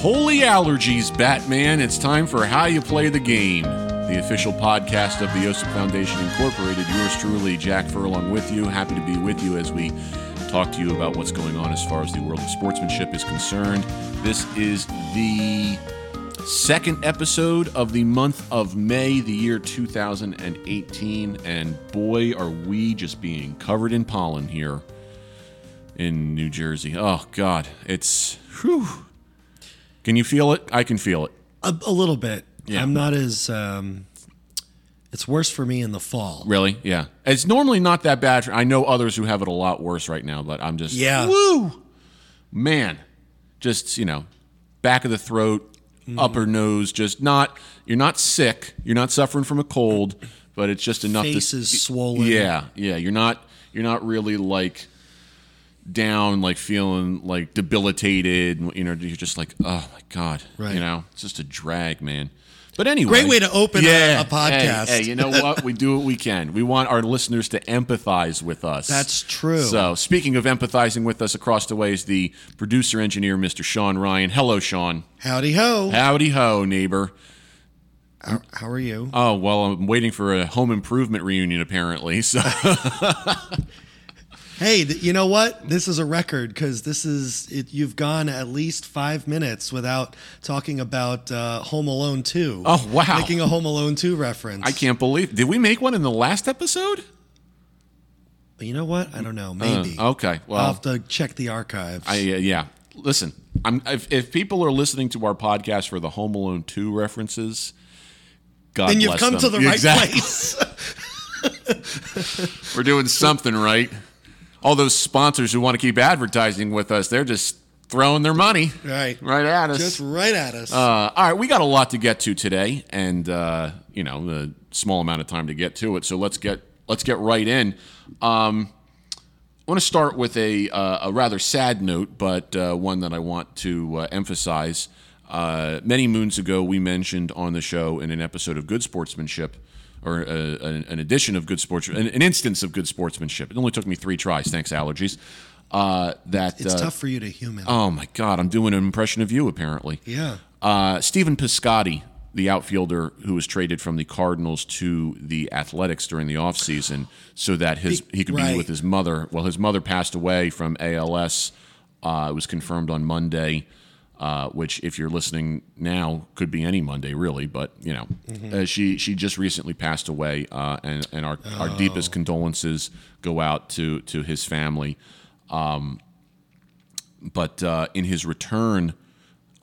Holy allergies, Batman. It's time for How You Play the Game, the official podcast of the Yosef Foundation Incorporated. Yours truly, Jack Furlong, with you. Happy to be with you as we talk to you about what's going on as far as the world of sportsmanship is concerned. This is the second episode of the month of May, the year 2018. And boy, are we just being covered in pollen here in New Jersey. Oh, God. It's, whew. Can you feel it? I can feel it. A, a little bit. Yeah. I'm not as. Um, it's worse for me in the fall. Really? Yeah. It's normally not that bad. I know others who have it a lot worse right now, but I'm just, Yeah. woo, man, just you know, back of the throat, upper nose, just not. You're not sick. You're not suffering from a cold, but it's just enough Face to is swollen. Yeah, yeah. You're not. You're not really like down, like feeling like debilitated. You know, you're just like, oh my god. Right. You know, it's just a drag, man. But anyway, Great way to open a- yeah, a podcast. Hey, hey, you know what? We do what we can. We want our listeners to empathize with us. That's true. So, speaking of empathizing with us, across the way is the producer engineer, Mr. Sean Ryan. Hello, Sean. Howdy ho. Howdy ho, neighbor. How, how are you? Oh well, I'm waiting for a home improvement reunion apparently. So Hey, th- you know what? This is a record because this is it, you've gone at least five minutes without talking about uh, Home Alone Two. Oh, wow. Making a Home Alone Two reference. I can't believe. Did we make one in the last episode? You know what? I don't know. Maybe. Uh, okay, well- I'll have to check the archives. I uh, yeah. Listen, I'm if, if people are listening to our podcast for the Home Alone two references, God then you've come them. to the right Exactly. place. We're doing something right. All those sponsors who want to keep advertising with us, they're just throwing their money right. right at us. Just right at us. Uh, all right, we got a lot to get to today, and uh, you know, a small amount of time to get to it. So let's get let's get right in. Um, I want to start with a uh, a rather sad note, but uh, one that I want to uh, emphasize. Uh, many moons ago, we mentioned on the show in an episode of Good Sportsmanship, or uh, an, an edition of Good Sports, an, an instance of Good Sportsmanship. It only took me three tries, thanks allergies. Uh, that it's uh, tough for you to human. Oh my God, I'm doing an impression of you apparently. yeah. Uh, Stephen Piscotty, the outfielder who was traded from the Cardinals to the Athletics during the offseason so that his he could be with his mother. Well, his mother passed away from ALS. Uh, it was confirmed on Monday, uh, which, if you're listening now, could be any Monday, really. But you know, uh, she she just recently passed away, uh, and and our our deepest condolences go out to to his family. But uh, in his return,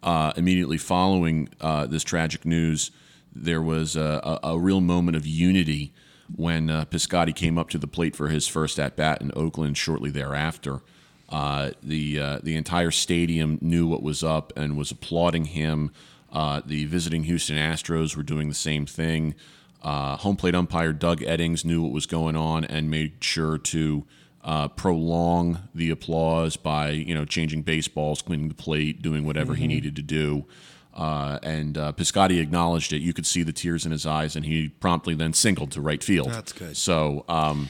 uh, immediately following uh, this tragic news, there was a, a, a real moment of unity when uh, Piscotty came up to the plate for his first at bat in Oakland shortly thereafter. Uh, the uh, the entire stadium knew what was up and was applauding him. Uh, the visiting Houston Astros were doing the same thing. Uh, home plate umpire Doug Eddings knew what was going on and made sure to uh, prolong the applause by you know changing baseballs, cleaning the plate, doing whatever he needed to do. Uh, and uh, Piscotty acknowledged it. You could see the tears in his eyes, and he promptly then singled to right field. That's good. So, um,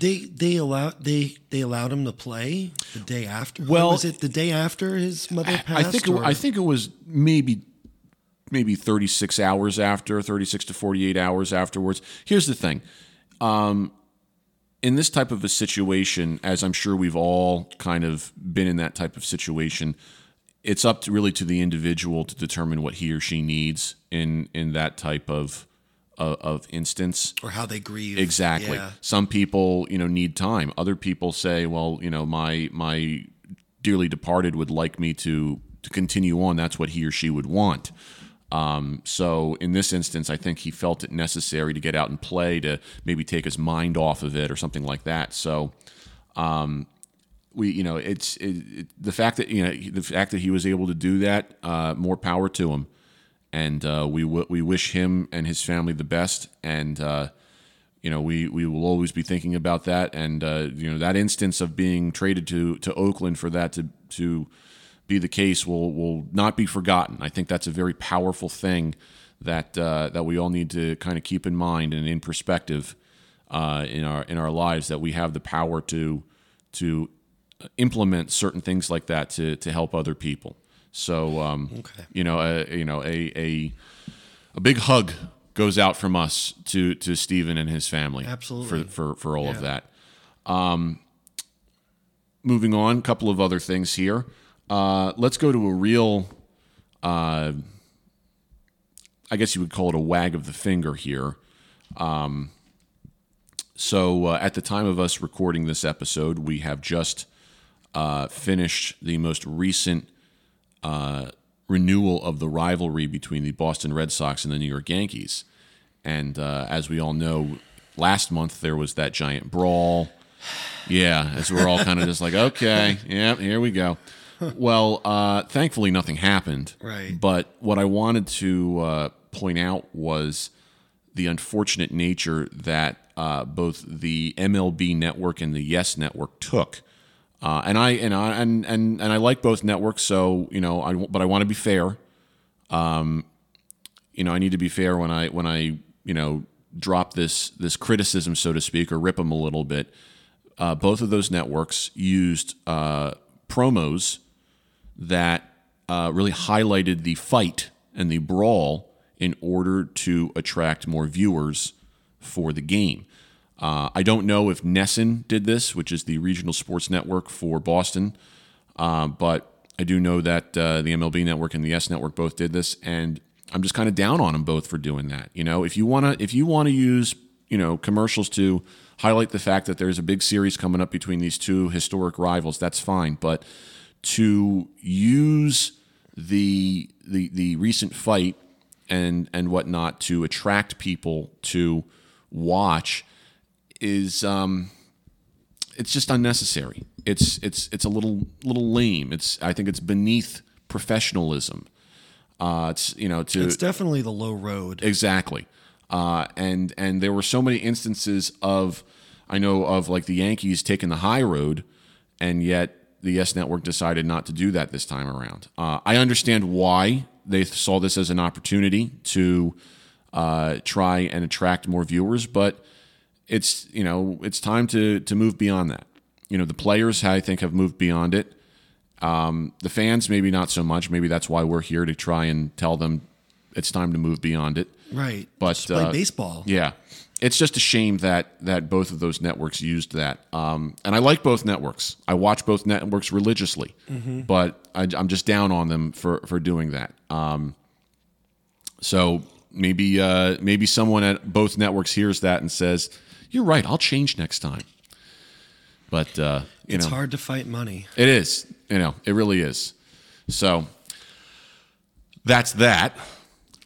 They they allowed they they allowed him to play the day after. Or Well- was it the day after his mother passed? I think it, I think it was maybe maybe 36 hours after, 36 to 48 hours afterwards. Here's the thing. Um, in this type of a situation, as I'm sure we've all kind of been in that type of situation, it's up to really to the individual to determine what he or she needs in in that type of of, of instance. or how they grieve. Exactly. Yeah. Some people, you know, need time. Other people say, well, you know, my my dearly departed would like me to to continue on. That's what he or she would want. Um, so in this instance, I think he felt it necessary to get out and play to maybe take his mind off of it or something like that. So we you know it's it, it, the fact that you know the fact that he was able to do that uh, more power to him and uh, we w- we wish him and his family the best and uh, you know we we will always be thinking about that and uh, you know that instance of being traded to to Oakland for that to to be the case will will not be forgotten I think that's a very powerful thing that uh, that we all need to kind of keep in mind and in perspective uh, in our in our lives that we have the power to to implement certain things like that to to help other people. So, um, Okay. you know, a, you know, a, a a big hug goes out from us to to Stephen and his family. Absolutely. for for, for all of that. Um, moving on, a couple of other things here. Uh, let's go to a real. Uh, I guess you would call it a wag of the finger here. Um, so, uh, at the time of us recording this episode, we have just uh, finished the most recent uh, renewal of the rivalry between the Boston Red Sox and the New York Yankees. And uh, as we all know, last month there was that giant brawl. Yeah, as we're all kind of just like, okay, yeah, here we go. Well, uh, thankfully nothing happened. Right. But what I wanted to uh, point out was the unfortunate nature that uh, both the MLB network and the Yes network took. Uh, and I and I and, and and I like both networks, so you know, I but I want to be fair. Um, you know, I need to be fair when I when I you know drop this this criticism, so to speak, or rip them a little bit. Uh, both of those networks used uh, promos that uh, really highlighted the fight and the brawl in order to attract more viewers for the game. Uh, I don't know if NESN did this, which is the regional sports network for Boston, uh, but I do know that uh, the MLB network and the Yes network both did this, and I'm just kind of down on them both for doing that. You know, if you wanna if you want to use you know commercials to highlight the fact that there's a big series coming up between these two historic rivals, that's fine. But to use the the the recent fight and and whatnot to attract people to watch is um it's just unnecessary. It's it's it's a little little lame. It's I think it's beneath professionalism. Uh, it's you know to It's definitely the low road. Exactly. Uh, and and there were so many instances of I know of like the Yankees taking the high road, and yet the Yes Network decided not to do that this time around. Uh, I understand why they saw this as an opportunity to uh, try and attract more viewers, but it's you know it's time to to move beyond that. You know the players I think have moved beyond it. Um, the fans maybe not so much. Maybe that's why we're here to try and tell them it's time to move beyond it. Right. But, Just play uh, baseball. Yeah, it's just a shame that that both of those networks used that. Um, and I like both networks. I watch both networks religiously, but I, I'm just down on them for for doing that. Um, so maybe uh, maybe someone at both networks hears that and says, "You're right. I'll change next time." But uh, you It's know, hard to fight money. it is. You know, it really is. So that's that.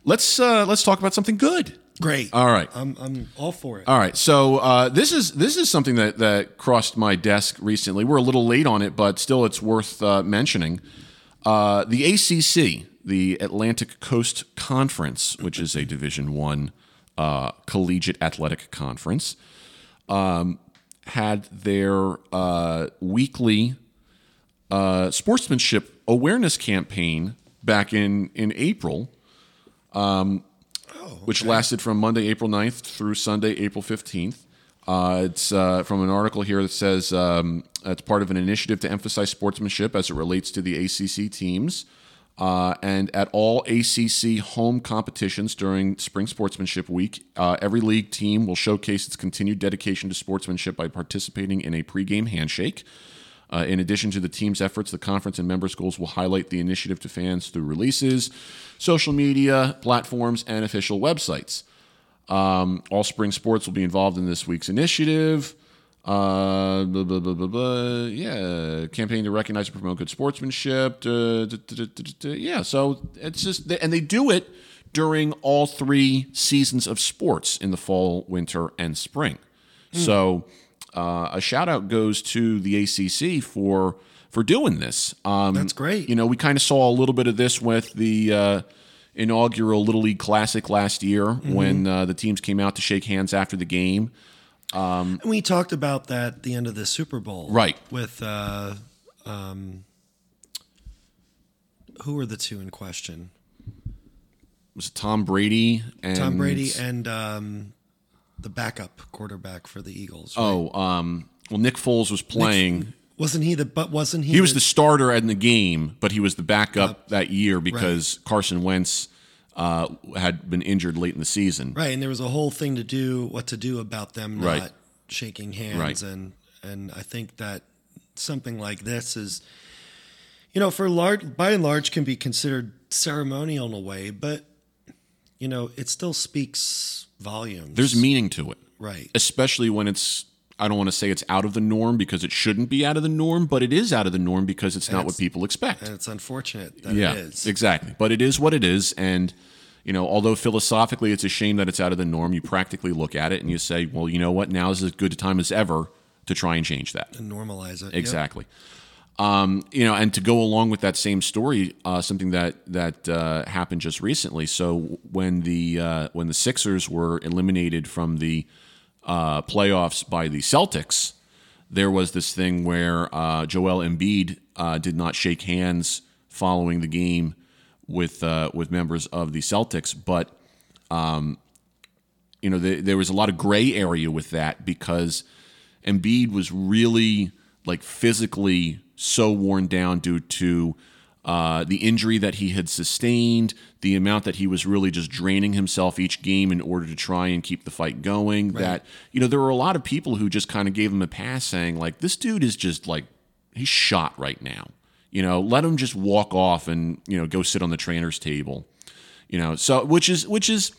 Let's uh, let's talk about something good. Great. All right. I'm I'm all for it. All right, so uh, this is this is something that, that crossed my desk recently. We're a little late on it, but still, it's worth uh, mentioning. Uh, the ACC, the Atlantic Coast Conference, which is a Division One uh, collegiate athletic conference, um, had their uh, weekly uh, sportsmanship awareness campaign back in in April which lasted from Monday, April 9th through Sunday, April 15th. Uh, it's uh, from an article here that says um, it's part of an initiative to emphasize sportsmanship as it relates to the ACC teams. Uh, and at all ACC home competitions during Spring Sportsmanship Week, uh, every league team will showcase its continued dedication to sportsmanship by participating in a pregame handshake. Uh, in addition to the team's efforts, the conference and member schools will highlight the initiative to fans through releases, social media platforms, and official websites. Um, all spring sports will be involved in this week's initiative. Uh, blah, blah, blah, blah, blah. Yeah, campaign to recognize and promote good sportsmanship. Duh, duh, duh. Yeah, so it's just, and they do it during all three seasons of sports in the fall, winter, and spring. So uh, a shout out goes to the ACC for for doing this. Um, That's great. You know, we kind of saw a little bit of this with the uh, inaugural Little League Classic last year Mm-hmm. when uh, the teams came out to shake hands after the game. And we talked about that at the end of the Super Bowl. Right. With uh um who were the two in question? Was It Tom Brady and Tom Brady and um the backup quarterback for the Eagles. right? Oh, um, well, Nick Foles was playing. Wasn't he the? But wasn't he? He was the starter in the game, but he was the backup that year because Carson Wentz uh, had been injured late in the season. right, and there was a whole thing to do what to do about them not Right. shaking hands, Right. and and I think that something like this is, you know, for large by and large can be considered ceremonial in a way, but you know, it still speaks volumes. There's meaning to it. right, especially when it's I don't want to say it's out of the norm because it shouldn't be out of the norm, but it is out of the norm because it's not what people expect. and it's unfortunate that yeah, it is. exactly. But it is what it is, and you know, although philosophically it's a shame that it's out of the norm, you practically look at it and you say, well, you know what? Now is as good a time as ever to try and change that. and normalize it. Yep. Exactly. Um, you know, and to go along with that same story, uh, something that that uh, happened just recently. So when the uh, when the Sixers were eliminated from the uh, playoffs by the Celtics, there was this thing where uh, Joel Embiid uh, did not shake hands following the game with uh, with members of the Celtics, but you know, the, there was a lot of gray area with that because Embiid was really like physically so worn down due to uh, the injury that he had sustained, the amount that he was really just draining himself each game in order to try and keep the fight going. That you know, there were a lot of people who just kind of gave him a pass, saying like, "This dude is just like he's shot right now." You know, let him just walk off and you know go sit on the trainer's table. You know, so which is which is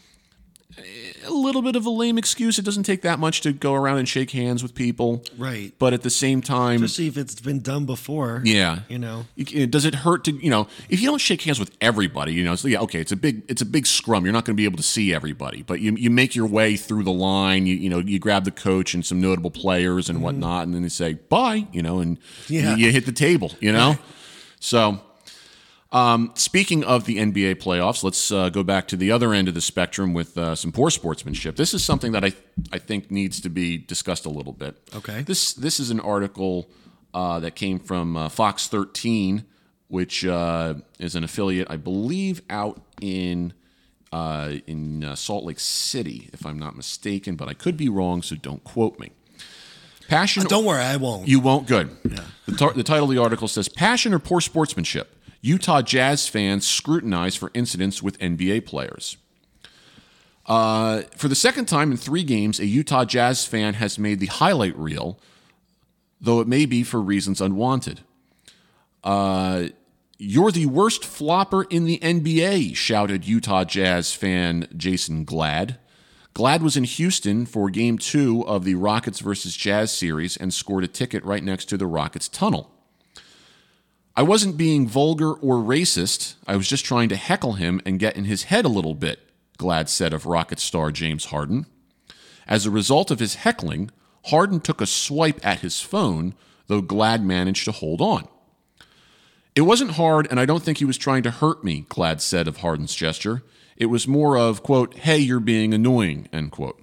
a little bit of a lame excuse. It doesn't take that much to go around and shake hands with people. Right. But at the same time, see if it's been done before. yeah, You know. Does it hurt to you know if you don't shake hands with everybody? You know, so yeah, okay, it's a big it's a big scrum. You're not going to be able to see everybody, but you you make your way through the line. You you know you grab the coach and some notable players and mm-hmm. whatnot, and then they say bye. You know, and Yeah. you, you hit the table. You know, so. Um, speaking of the NBA playoffs, let's uh, go back to the other end of the spectrum with uh, some poor sportsmanship. This is something that I I think needs to be discussed a little bit. Okay. This this is an article uh, that came from uh, Fox 13, which uh, is an affiliate, I believe, out in uh, in uh, Salt Lake City, if I'm not mistaken, but I could be wrong, so don't quote me. Passion. Don't worry, I won't. You won't. Good. The, tar- the title of the article says Passion or Poor Sportsmanship. Utah Jazz fans scrutinized for incidents with NBA players. Uh, for the second time in three games, a Utah Jazz fan has made the highlight reel, though it may be for reasons unwanted. Uh, you're the worst flopper in the NBA, shouted Utah Jazz fan Jason Glad. Glad was in Houston for game two of the Rockets versus Jazz series and scored a ticket right next to the Rockets tunnel. I wasn't being vulgar or racist. I was just trying to heckle him and get in his head a little bit, Glad said of Rocket star James Harden. As a result of his heckling, Harden took a swipe at his phone, though Glad managed to hold on. It wasn't hard, and I don't think he was trying to hurt me, Glad said of Harden's gesture. It was more of, quote, hey, you're being annoying, end quote.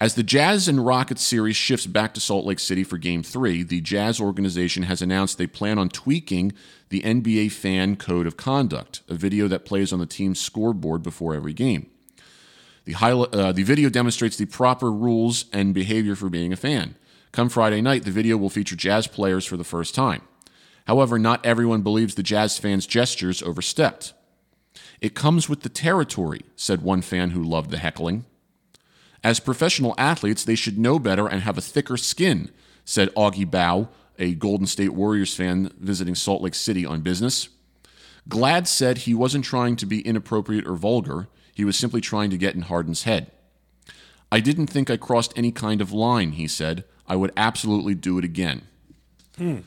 As the Jazz and Rockets series shifts back to Salt Lake City for Game 3, the Jazz organization has announced they plan on tweaking the NBA Fan Code of Conduct, a video that plays on the team's scoreboard before every game. The, uh, the video demonstrates the proper rules and behavior for being a fan. Come Friday night, the video will feature Jazz players for the first time. However, not everyone believes the Jazz fans' gestures overstepped. It comes with the territory, said one fan who loved the heckling. As professional athletes, they should know better and have a thicker skin, said Augie Bow, a Golden State Warriors fan visiting Salt Lake City on business. Glad said he wasn't trying to be inappropriate or vulgar, he was simply trying to get in Harden's head. I didn't think I crossed any kind of line, he said. I would absolutely do it again. Hmm.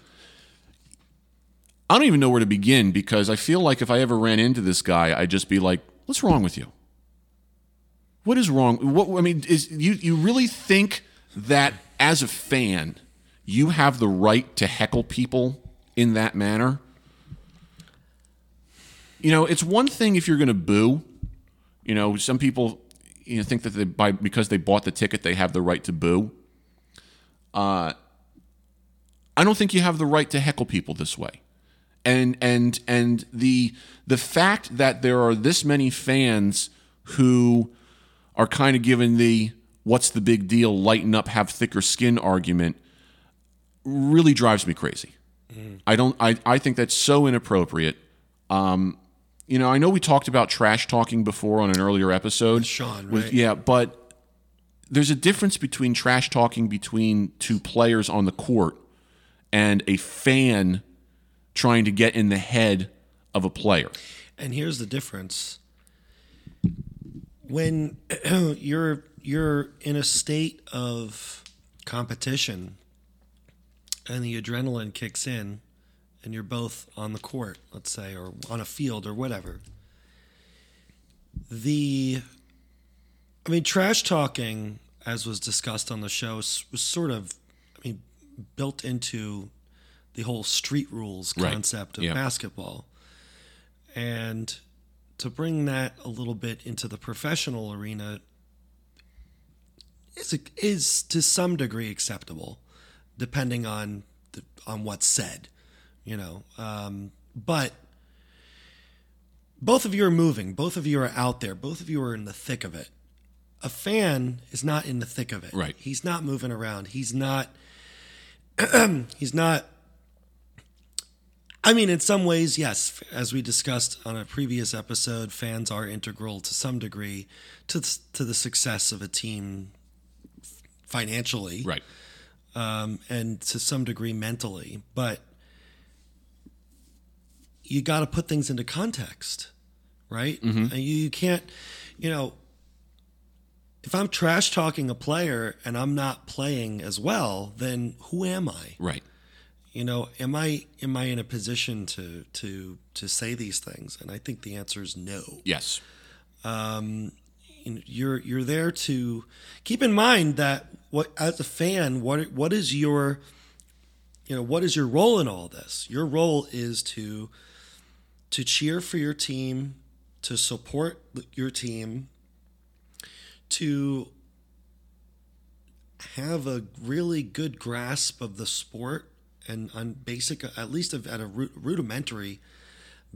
I don't even know where to begin because I feel like if I ever ran into this guy, I'd just be like, "What's wrong with you? What is wrong? What I mean is you you really think that as a fan, you have the right to heckle people in that manner? You know, it's one thing if you're going to boo. You know, some people you know think that they by because they bought the ticket they have the right to boo. Uh I don't think you have the right to heckle people this way and and and the the fact that there are this many fans who are kind of given the what's the big deal lighten up have thicker skin argument really drives me crazy. I don't. I, I think that's so inappropriate. Um, you know, I know we talked about trash talking before on an earlier episode. Sean, with- right? yeah, but there's a difference between trash talking between two players on the court and a fan trying to get in the head of a player. And here's the difference. When you're you're in a state of competition and the adrenaline kicks in and you're both on the court, let's say, or on a field or whatever. The I mean trash talking as was discussed on the show was sort of I mean built into the whole street rules Right. concept of Yeah. basketball. And to bring that a little bit into the professional arena is is to some degree acceptable, depending on the, on what's said, you know. Um, but both of you are moving. Both of you are out there. Both of you are in the thick of it. A fan is not in the thick of it. Right. He's not moving around. He's not. he's not I mean, in some ways, yes. As we discussed on a previous episode, fans are integral to some degree to the, to the success of a team financially, Right. um, and to some degree mentally. But you got to put things into context, right? And you, you can't, you know, if I'm trash talking a player and I'm not playing as well, then who am I? Right. You know am i am i in a position to to to say these things? And i think the answer is no. Yes. Um, know, you're you're there to keep in mind that what as a fan what what is your you know what is your role in all this? Your role is to to cheer for your team to support your team to have a really good grasp of the sport and on basic at least at a rudimentary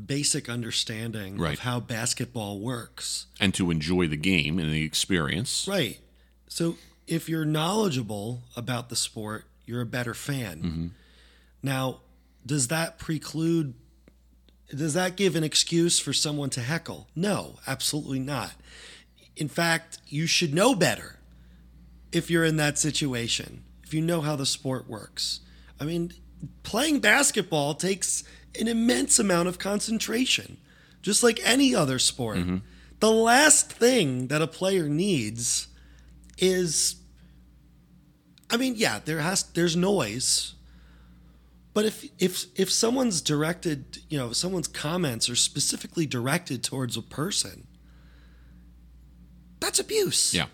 basic understanding Right. of how basketball works And to enjoy the game and the experience. Right. So if you're knowledgeable about the sport, you're a better fan. Mm-hmm. Now, does that preclude does that give an excuse for someone to heckle? No, absolutely not. In fact, you should know better if you're in that situation. If you know how the sport works. I mean, playing basketball takes an immense amount of concentration, just like any other sport. Mm-hmm. The last thing that a player needs is I mean, yeah, there has there's noise. But if if if someone's directed, you know, if someone's comments are specifically directed towards a person, that's abuse. Yeah.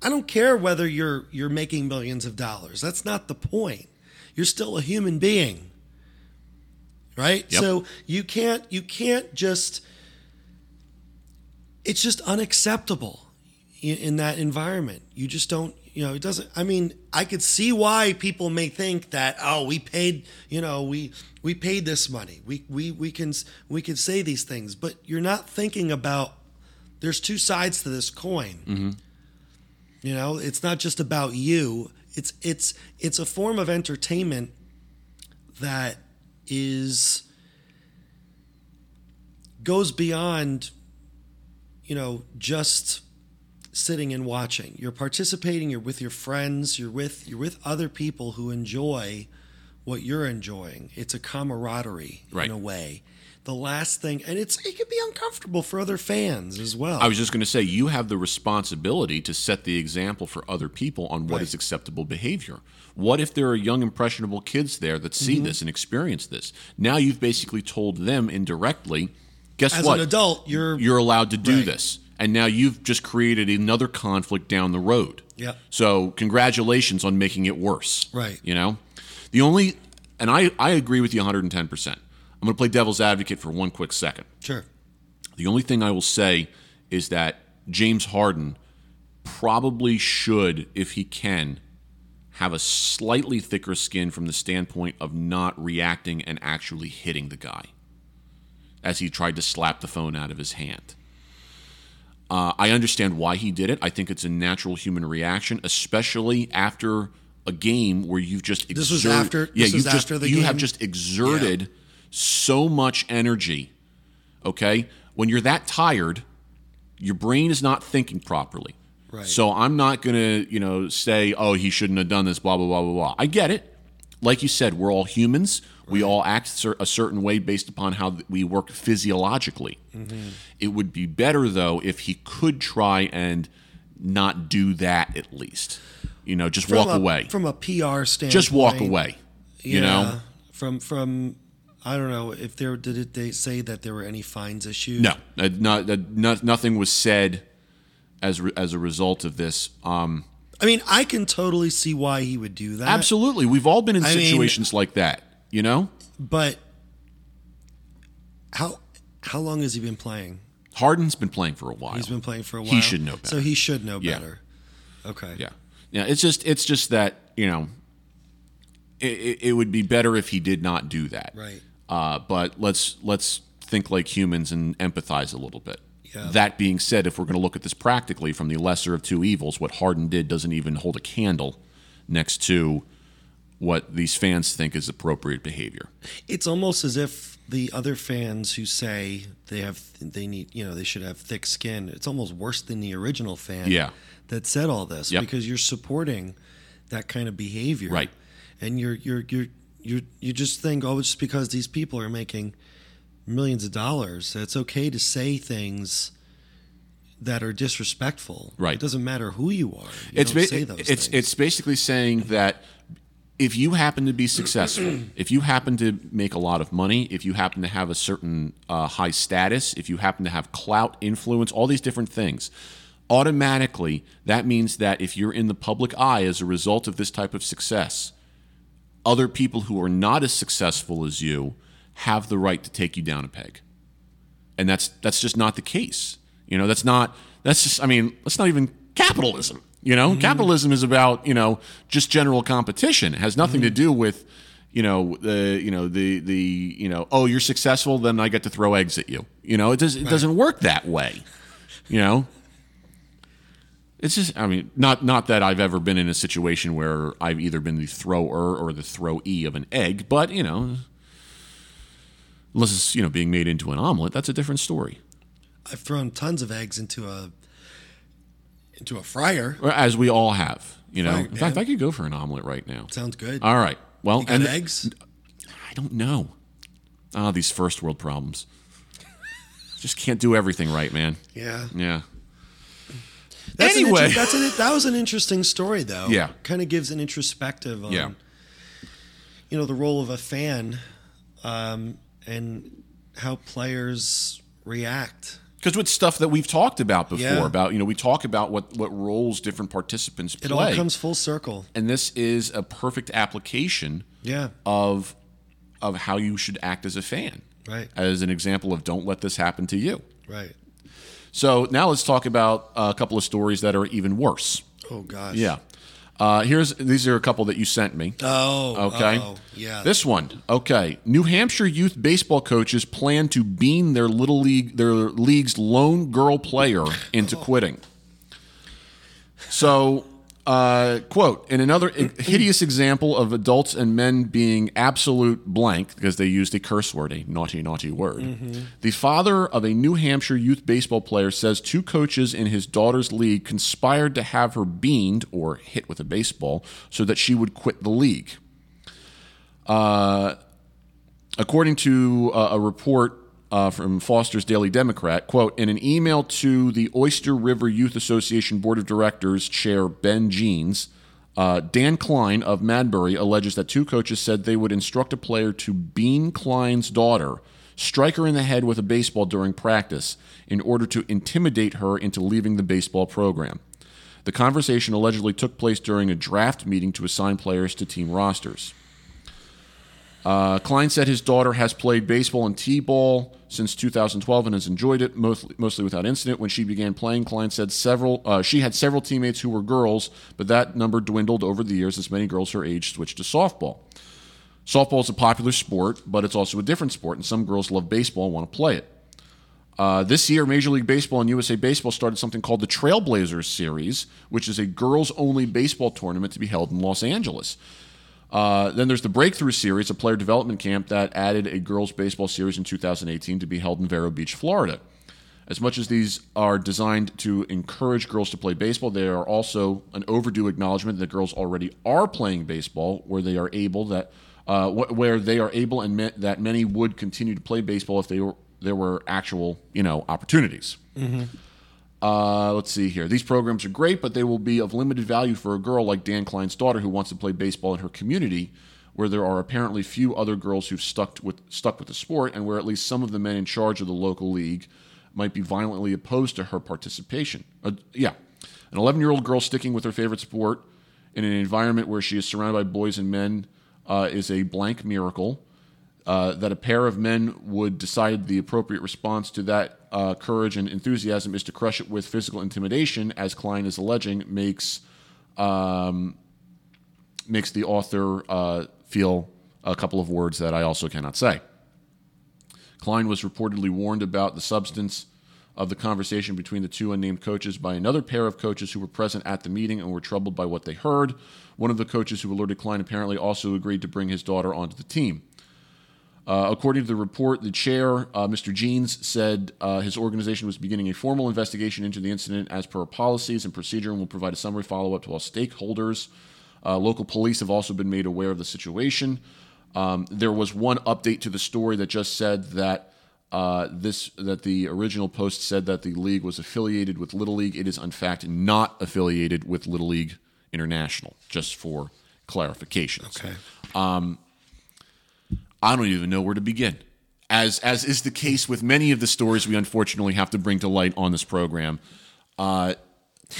I don't care whether you're you're making millions of dollars. That's not the point. You're still a human being. Right? Yep. So you can't you can't just it's just unacceptable in, in that environment. You just don't, you know, it doesn't I mean, I could see why people may think that oh, we paid, you know, we we paid this money. We we we can we can say these things, but you're not thinking about there's two sides to this coin. Mm-hmm. You know, it's not just about you. It's it's it's a form of entertainment that is goes beyond you know just sitting and watching. You're participating, you're with your friends, you're with you're with other people who enjoy what you're enjoying. It's a camaraderie Right. in a way. The last thing and it's it can be uncomfortable for other fans as well. I was just going to say, you have the responsibility to set the example for other people on what is Right. acceptable behavior. What if there are young, impressionable kids there that see Mm-hmm. this and experience this? Now you've basically told them indirectly, guess As what? an adult, you're You're allowed to do Right. this. And now you've just created another conflict down the road. Yeah. So congratulations on making it worse. Right. You know? The only, and I, I agree with you 110%. I'm going to play devil's advocate for one quick second. sure. The only thing I will say is that James Harden probably should, if he can, have a slightly thicker skin from the standpoint of not reacting and actually hitting the guy as he tried to slap the phone out of his hand. Uh, I understand why he did it. I think it's a natural human reaction, especially after a game where you've just This was after- yeah this was you've just after the you have just exerted so much energy. Okay, when you're that tired, your brain is not thinking properly. Right. So I'm not gonna you know say oh he shouldn't have done this blah blah blah blah blah. I get it. Like you said, we're all humans. We all act a certain way based upon how we work physiologically. Mm-hmm. It would be better though if he could try and not do that at least. You know, just walk a- away. from a PR standpoint. Just walk away. You know? from from I don't know if there did it, they say that there were any fines issued. No, uh, not, uh, not, nothing was said as re- as a result of this. Um, I mean I can totally see why he would do that. absolutely, we've all been in I mean- situations like that. You know, But how how long has he been playing? Harden's been playing for a while. He's been playing for a while. He should know better. So he should know Yeah. better. Okay. Yeah, yeah. It's just it's just that you know, it, it would be better if he did not do that. Right. Uh, but let's let's think like humans and empathize a little bit. Yeah. That being said, if we're going to look at this practically from the lesser of two evils, what Harden did doesn't even hold a candle next to what these fans think is appropriate behavior. It's almost as if the other fans who say they have they need you know they should have thick skin. It's almost worse than the original fan. Yeah. That said all this Yep. because you're supporting that kind of behavior. Right. And you're you're you're you you just think oh it's just because these people are making millions of dollars it's okay to say things that are disrespectful. Right. It doesn't matter who you are. You it's ba- say those it's things. it's basically saying that if you happen to be successful, if you happen to make a lot of money, if you happen to have a certain uh, high status, if you happen to have clout, influence, all these different things, automatically that means that if you're in the public eye as a result of this type of success, other people who are not as successful as you have the right to take you down a peg and that's that's just not the case. You know, that's not that's just I mean, that's not even capitalism. You know, mm-hmm. capitalism is about you know just general competition. It has nothing to mm-hmm. do with you know the you know the the you know oh you're successful then I get to throw eggs at you. You know, it does it doesn't work that way. You know. It's just, I mean, not not that I've ever been in a situation where I've either been the thrower or the throwee of an egg, but you know, unless it's you know being made into an omelet, that's a different story. I've thrown tons of eggs into a into a fryer. As we all have, you know. Right, in fact. I could go for an omelet right now. Sounds good. All right. Well, you got and eggs? I don't know. Ah, these first world problems. Just can't do everything right, man. Yeah. Yeah. That's an Anyway. inter- that's an, that was an interesting story, though. Yeah. kind of gives an introspective on, Yeah. you know, the role of a fan, um, and how players react. Because with stuff that we've talked about before, Yeah. about you know, we talk about what what roles different participants play. It all comes full circle. and this is a perfect application Yeah, of of how you should act as a fan. right, As an example of don't let this happen to you. right. So now let's talk about a couple of stories that are even worse. Oh gosh. Yeah. Uh, here's these are a couple that you sent me. Oh. Okay. Oh, yeah. This one, okay. New Hampshire youth baseball coaches plan to bean their little league, their league's lone girl player into quitting. So, uh, quote: In another hideous example of adults and men being absolute blank because they used a curse word, a naughty, naughty word. The father of a New Hampshire youth baseball player says two coaches in his daughter's league conspired to have her beaned or hit with a baseball so that she would quit the league. According to uh, a report uh, from Foster's Daily Democrat, quote, in an email to the Oyster River Youth Association Board of Directors Chair Ben Jeans, uh, Dan Klein of Madbury alleges that two coaches said they would instruct a player to bean Klein's daughter, strike her in the head with a baseball during practice, in order to intimidate her into leaving the baseball program. The conversation allegedly took place during a draft meeting to assign players to team rosters. Uh, Klein said his daughter has played baseball and t-ball since 2012 and has enjoyed it mostly, mostly without incident. When she began playing, Klein said several uh, she had several teammates who were girls, but that number dwindled over the years as many girls her age switched to softball. Softball is a popular sport, but it's also a different sport, and some girls love baseball and want to play it. Uh, this year, Major League Baseball and USA Baseball started something called the Trailblazers Series, which is a girls only baseball tournament to be held in Los Angeles. Uh, then there's the Breakthrough Series, a player development camp that added a girls baseball series in 2018 to be held in Vero Beach, Florida. As much as these are designed to encourage girls to play baseball, they are also an overdue acknowledgement that girls already are playing baseball, where they are able that uh, wh- where they are able and me- that many would continue to play baseball if they were there were actual you know opportunities. Uh, let's see here. These programs are great, but they will be of limited value for a girl like Dan Klein's daughter who wants to play baseball in her community, where there are apparently few other girls who've stuck with stuck with the sport, and where at least some of the men in charge of the local league might be violently opposed to her participation. Uh, yeah, an 11 year old girl sticking with her favorite sport in an environment where she is surrounded by boys and men uh, is a blank miracle. Uh, that a pair of men would decide the appropriate response to that uh, courage and enthusiasm is to crush it with physical intimidation, as Klein is alleging, makes um, makes the author uh, feel a couple of words that I also cannot say. Klein was reportedly warned about the substance of the conversation between the two unnamed coaches by another pair of coaches who were present at the meeting and were troubled by what they heard. One of the coaches who alerted Klein apparently also agreed to bring his daughter onto the team. Uh, according to the report, the chair, uh, Mr. Jeans, said uh, his organization was beginning a formal investigation into the incident as per policies and procedure and will provide a summary follow up to all stakeholders. Uh, local police have also been made aware of the situation. Um, there was one update to the story that just said that uh, this that the original post said that the league was affiliated with Little League. It is in fact not affiliated with Little League International. Just for clarifications. Okay. I don't even know where to begin. As as is the case with many of the stories we unfortunately have to bring to light on this program, uh,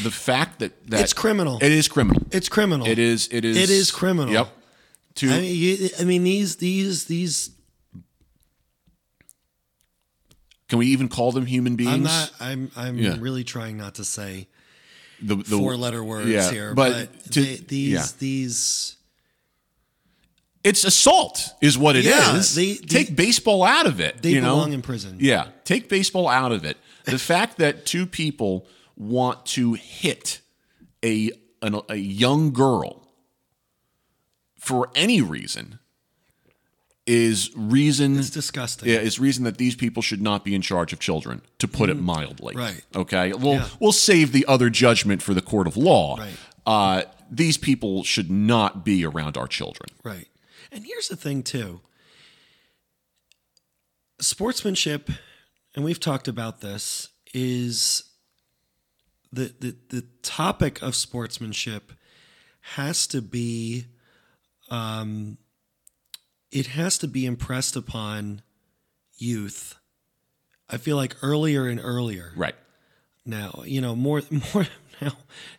the fact that, that It's criminal. It is criminal. It's criminal. It is. It is. It is criminal. Yep. To I mean, you, I mean these these these. can we even call them human beings? I'm not. I'm I'm Yeah. really trying not to say the, the four letter words yeah, here, but but, to- they- these yeah. these. It's assault, is what it is. Yeah, they- they- take baseball out of it. They you know? belong in prison. Yeah, take baseball out of it. The fact that two people want to hit a an, a young girl for any reason is reason It's disgusting. yeah, is reason that these people should not be in charge of children, to put it mildly. Mm-hmm. Right. Okay. We'll Yeah. we'll save the other judgment for the court of law. Right. Uh, these people should not be around our children. Right. And here's the thing too. Sportsmanship, and we've talked about this, is the the, the topic of sportsmanship has to be um it has to be impressed upon youth. I feel like earlier and earlier Right. now you know more more now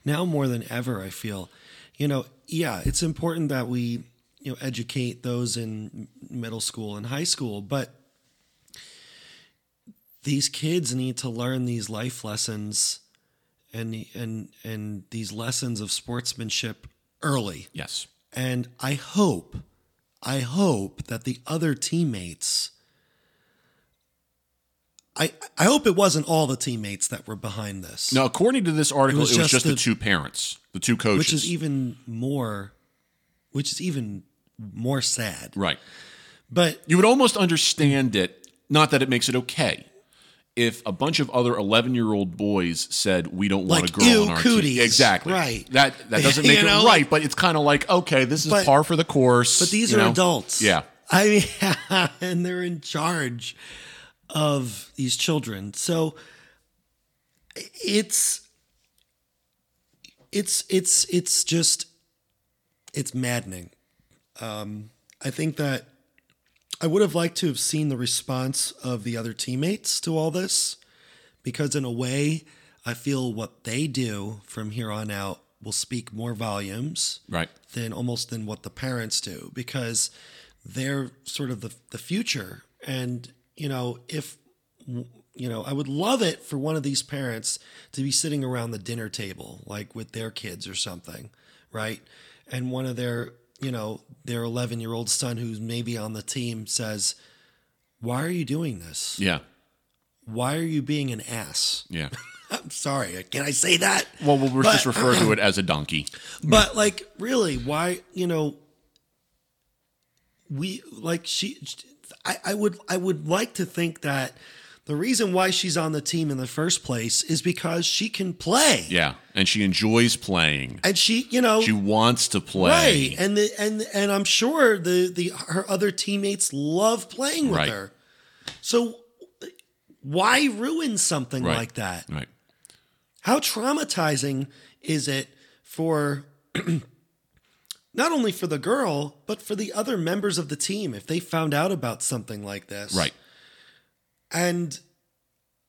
now more than ever i feel you know yeah it's important that we you know educate those in middle school and high school but these kids need to learn these life lessons and and and these lessons of sportsmanship early Yes. and i hope i hope that the other teammates I, I hope it wasn't all the teammates that were behind this. Now, according to this article, it was was, just just the, the- two parents, the two coaches. which is even more which is even more sad right. but You would almost understand it, not that it makes it okay, if a bunch of other 11 year old boys said, We don't want Like, a girl ew, on our cooties. team. Exactly. Right. That, that doesn't make You it know, right, but it's kind of like, okay, this is But- par for the course. but these are know? adults Yeah. i mean and they're in charge of these children so it's it's it's it's just it's maddening um i think that i would have liked to have seen the response of the other teammates to all this because in a way i feel what they do from here on out will speak more volumes Right. than almost than what the parents do because they're sort of the, the future and you know if you know i would love it for one of these parents to be sitting around the dinner table like with their kids or something right and one of their you know their 11 year old son who's maybe on the team says why are you doing this Yeah. why are you being an ass? Yeah. I'm sorry, can I say that? Well, we'll But- just refer to it as a donkey. But like, really, why? You know, we like she. I, I would I would like to think that the reason why she's on the team in the first place is because she can play, Yeah, and she enjoys playing. and she, you know, She wants to play. right, and the and and I'm sure the the her other teammates love playing with Right. her. So why ruin something Right. like that? Right. How traumatizing is it for not only for the girl, but for the other members of the team if they found out about something like this? Right. And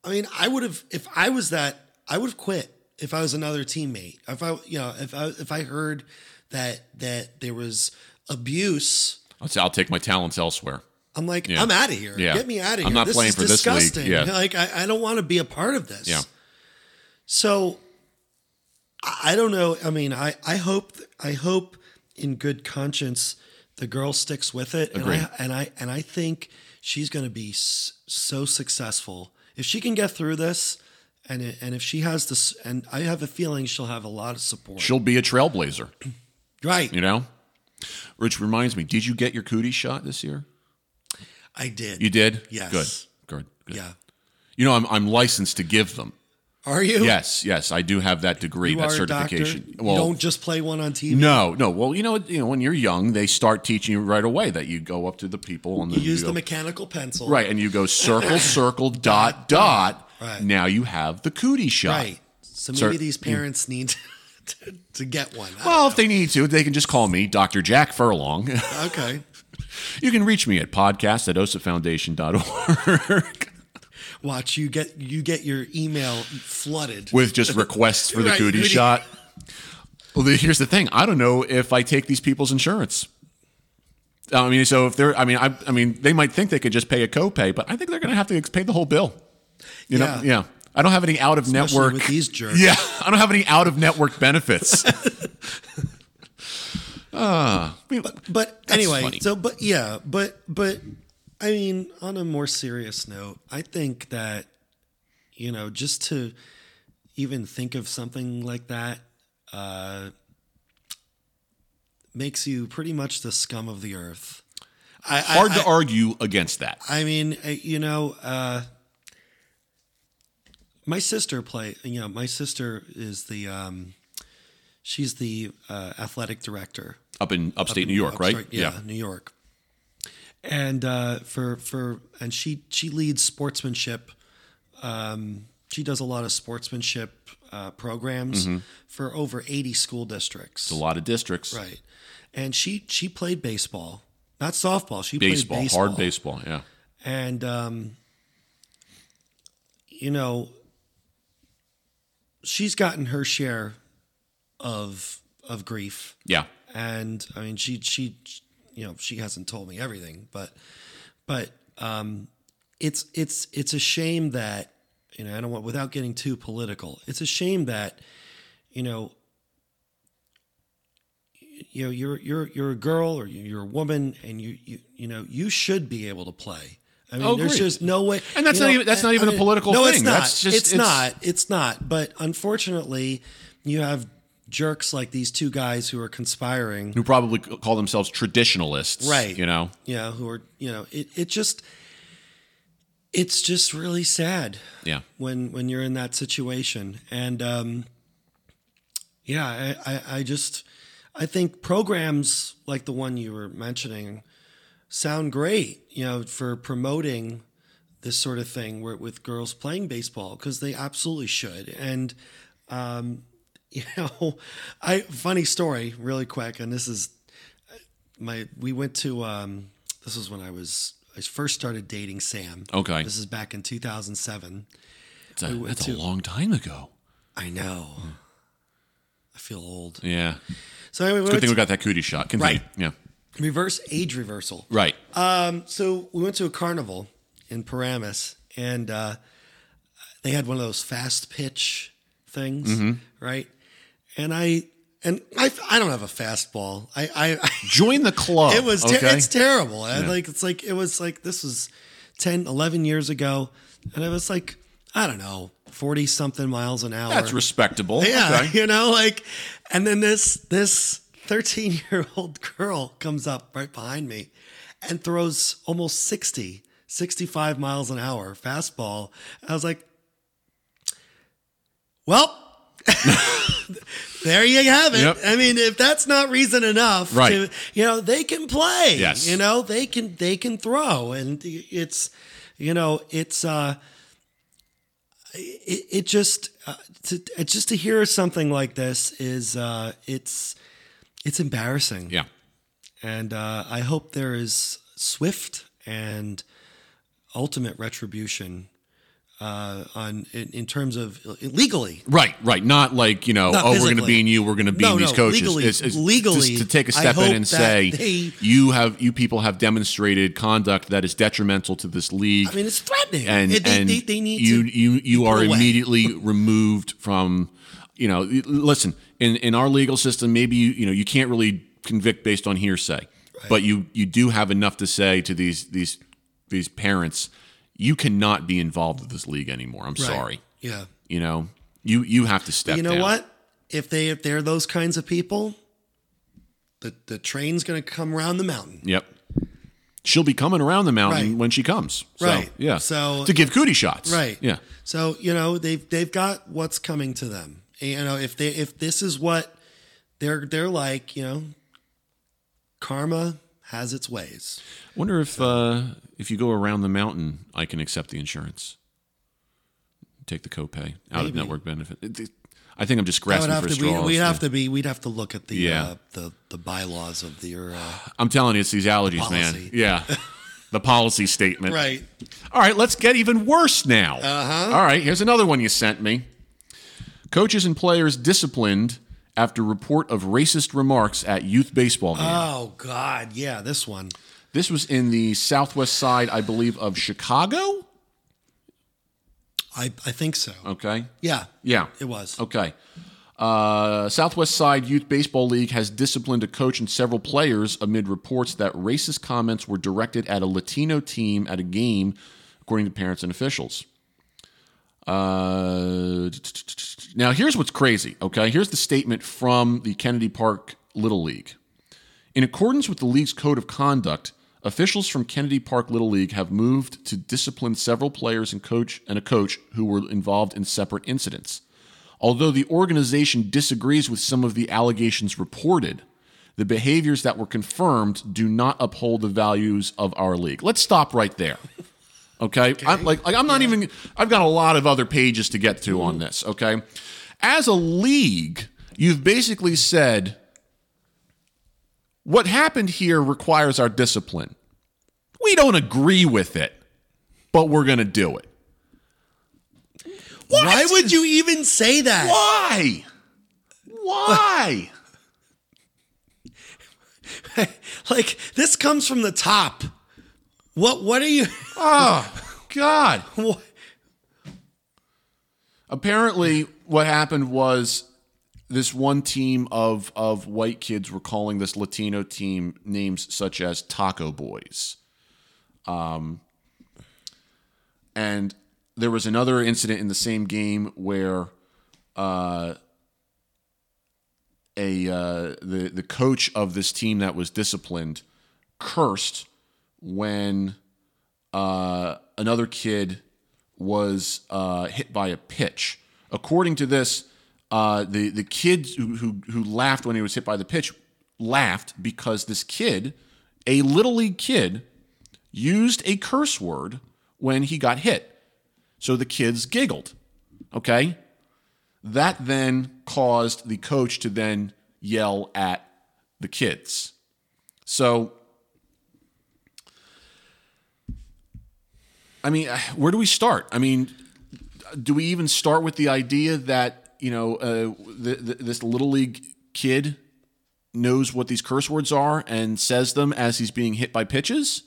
I mean, I would have if I was that, I would have quit if I was another teammate. If I you know, if I if I heard that that there was abuse, I'll, say I'll take my talents elsewhere. I'm like, Yeah. I'm out of here. Yeah. Get me out of here. I'm not this playing is for this league. Yeah. Like I, I don't want to be a part of this. Yeah. So I I don't know. I mean, I, I hope I hope in good conscience the girl sticks with it. And I, and I and I think she's going to be so successful if she can get through this. And and if she has this, and I have a feeling she'll have a lot of support. She'll be a trailblazer. right. You know. Which reminds me, did you get your cootie shot this year? I did. You did. Yes. Good. Good. Good. Yeah. You know, I'm I'm licensed to give them. Are you? Yes. Yes, I do have that degree, You that are a doctor. certification. you don't just play one on TV. No, no. Well, you know, you know, when you're young, they start teaching you right away that you go up to the people and then You use go, the mechanical pencil. right, and you go circle, circle, dot, dot. Right. Now you have the cootie shot. Right. So maybe Sir- these parents need to, to get one. Well, if they need to, they can just call me Dr. Jack Furlong. okay. you can reach me at podcast at osafoundation.org Watch you get you get your email flooded. with just requests for the Right, cootie cootie. shot. Well, the- here's the thing. I don't know if I take these people's insurance. I mean, so if they're, I mean, I, I mean, they might think they could just pay a copay, but I think they're going to have to pay the whole bill. You know, Yeah. yeah. I don't have any out of Especially network. with these jerks. Yeah, I don't have any out of network benefits. Ah, But That's anyway, funny. so but yeah, but but I mean, on a more serious note, I think that you know, just to even think of something like that uh, makes you pretty much the scum of the earth. I, I- hard to I- argue against that. I mean, uh, you know, uh, my sister play. You know, my sister is the um, she's the uh, athletic director Up in upstate New York, right? Upstate- yeah, New York. And uh, for for and she she leads sportsmanship. Um, she does a lot of sportsmanship uh, programs Mm-hmm. for over eighty school districts. A lot of districts. Right, and she she played baseball, not softball. She Baseball, played baseball, hard baseball. Yeah. and um, you know, she's gotten her share of of grief Yeah. and I mean she she you know she hasn't told me everything but but um it's it's it's a shame that you know I don't want without getting too political it's a shame that you know you know you're you're you're a girl or you're a woman and you you you know you should be able to play I mean, Oh, there's agreed. just no way, And that's not know, even- that's not even I a political no, thing. it's not. That's just- it's, it's- not. It's not. But unfortunately, you have jerks like these two guys who are conspiring Who probably call themselves traditionalists. Right. You know? yeah who are, you know, it, it just, it's just really sad Yeah. when, when you're in that situation. And, um, yeah, I, I, I just, I think programs like the one you were mentioning sound great, you know, for promoting this sort of thing where, with girls playing baseball because they absolutely should. And, um, you know, I funny story really quick, and this is my we went to um, this was when I was I first started dating Sam. Okay. this is back in 2007. It's a, went that's a long time ago. I know. I feel old. Yeah. So anyway, we Good thing we got that cootie shot. Continue. Right. Yeah. reverse age reversal. Right. Um, so we went to a carnival in Paramus, and uh, they had one of those fast pitch things, Mm-hmm. right? And I and I, I don't have a fastball. I I, I Join the club. it was ter- okay? it's terrible. I, like it's like it was like this was 10, 11 years ago. and it was like I don't know, forty something miles an hour. That's respectable. Yeah, Okay. you know, like, and then this this thirteen year old girl comes up right behind me and throws almost 60, 65 miles an hour fastball. I was like, well. there you have it. Yep. I mean, if that's not reason enough, Right. to, you know, they can play. Yes. You know, they can they can throw, and it's, you know, it's uh, it, it just uh, to uh, just to hear something like this is uh, it's it's embarrassing. Yeah. and uh, I hope there is swift and ultimate retribution uh, on in, in terms of legally. Right, right. Not like, you know, Not oh, we're going to be in you, we're going to be No, these no, coaches. legally- It's- it's legally, just to take a step in and say, they- you have, you people have demonstrated conduct that is detrimental to this league. I mean, it's threatening. and It- they, and they, they need you to. you you are away. immediately removed from you know listen in in our legal system maybe you you know you can't really convict based on hearsay but you you do have enough to say to these these these parents you cannot be involved with this league anymore i'm Right. sorry Yeah. you know you you have to step you know down. what? If they if they're those kinds of people, the the train's going to come around the mountain. yep she'll be coming around the mountain Right. when she comes so, Right. yeah So- to give cootie shots Right. yeah So you know they've they've got what's coming to them. You know if they if this is what they're they're like, you know, karma has its ways. I wonder if uh, if you go around the mountain, I can accept the insurance. Take the copay out of network benefit. It- it- I think I'm just grasping for to straws. We'd have to be. We'd have to look at the Yeah. uh, the the bylaws of the uh, I'm telling you, it's these allergies, man. Yeah, the policy statement. right. All right, let's get even worse now. Uh-huh. All right, here's another one you sent me. Coaches and players disciplined after report of racist remarks at youth baseball game. Oh God, yeah, this one. this was in the southwest side, I believe, of Chicago. I I think so. Okay. Yeah, Yeah. it was. Okay. Uh, Southwest Side Youth Baseball League has disciplined a coach and several players amid reports that racist comments were directed at a Latino team at a game, according to parents and officials. Uh, now, here's what's crazy, okay? Here's the statement from the Kennedy Park Little League. In accordance with the league's code of conduct, officials from Kennedy Park Little League have moved to discipline several players and coach and a coach who were involved in separate incidents. Although the organization disagrees with some of the allegations reported, the behaviors that were confirmed do not uphold the values of our league. Let's stop right there. Okay, I'm like, like I'm not even. I've got a lot of other pages to get to on this. Okay, as a league, you've basically said what happened here requires our discipline. We don't agree with it, but we're going to do it. What? Why would you even say that? Why? Why? like this comes from the top. What what are you oh, God. what- Apparently, what happened was this one team of, of white kids were calling this Latino team names such as Taco Boys. Um, and there was another incident in the same game where uh, a uh, the the coach of this team that was disciplined cursed when uh, another kid was uh, hit by a pitch. According to this, uh, the the kid who, who who laughed when he was hit by the pitch laughed because this kid, a little league kid, used a curse word when he got hit. So the kids giggled. Okay? That then caused the coach to then yell at the kids. So I mean, where do we start? I mean, do we even start with the idea that, you know, uh, th- th- this little league kid knows what these curse words are and says them as he's being hit by pitches?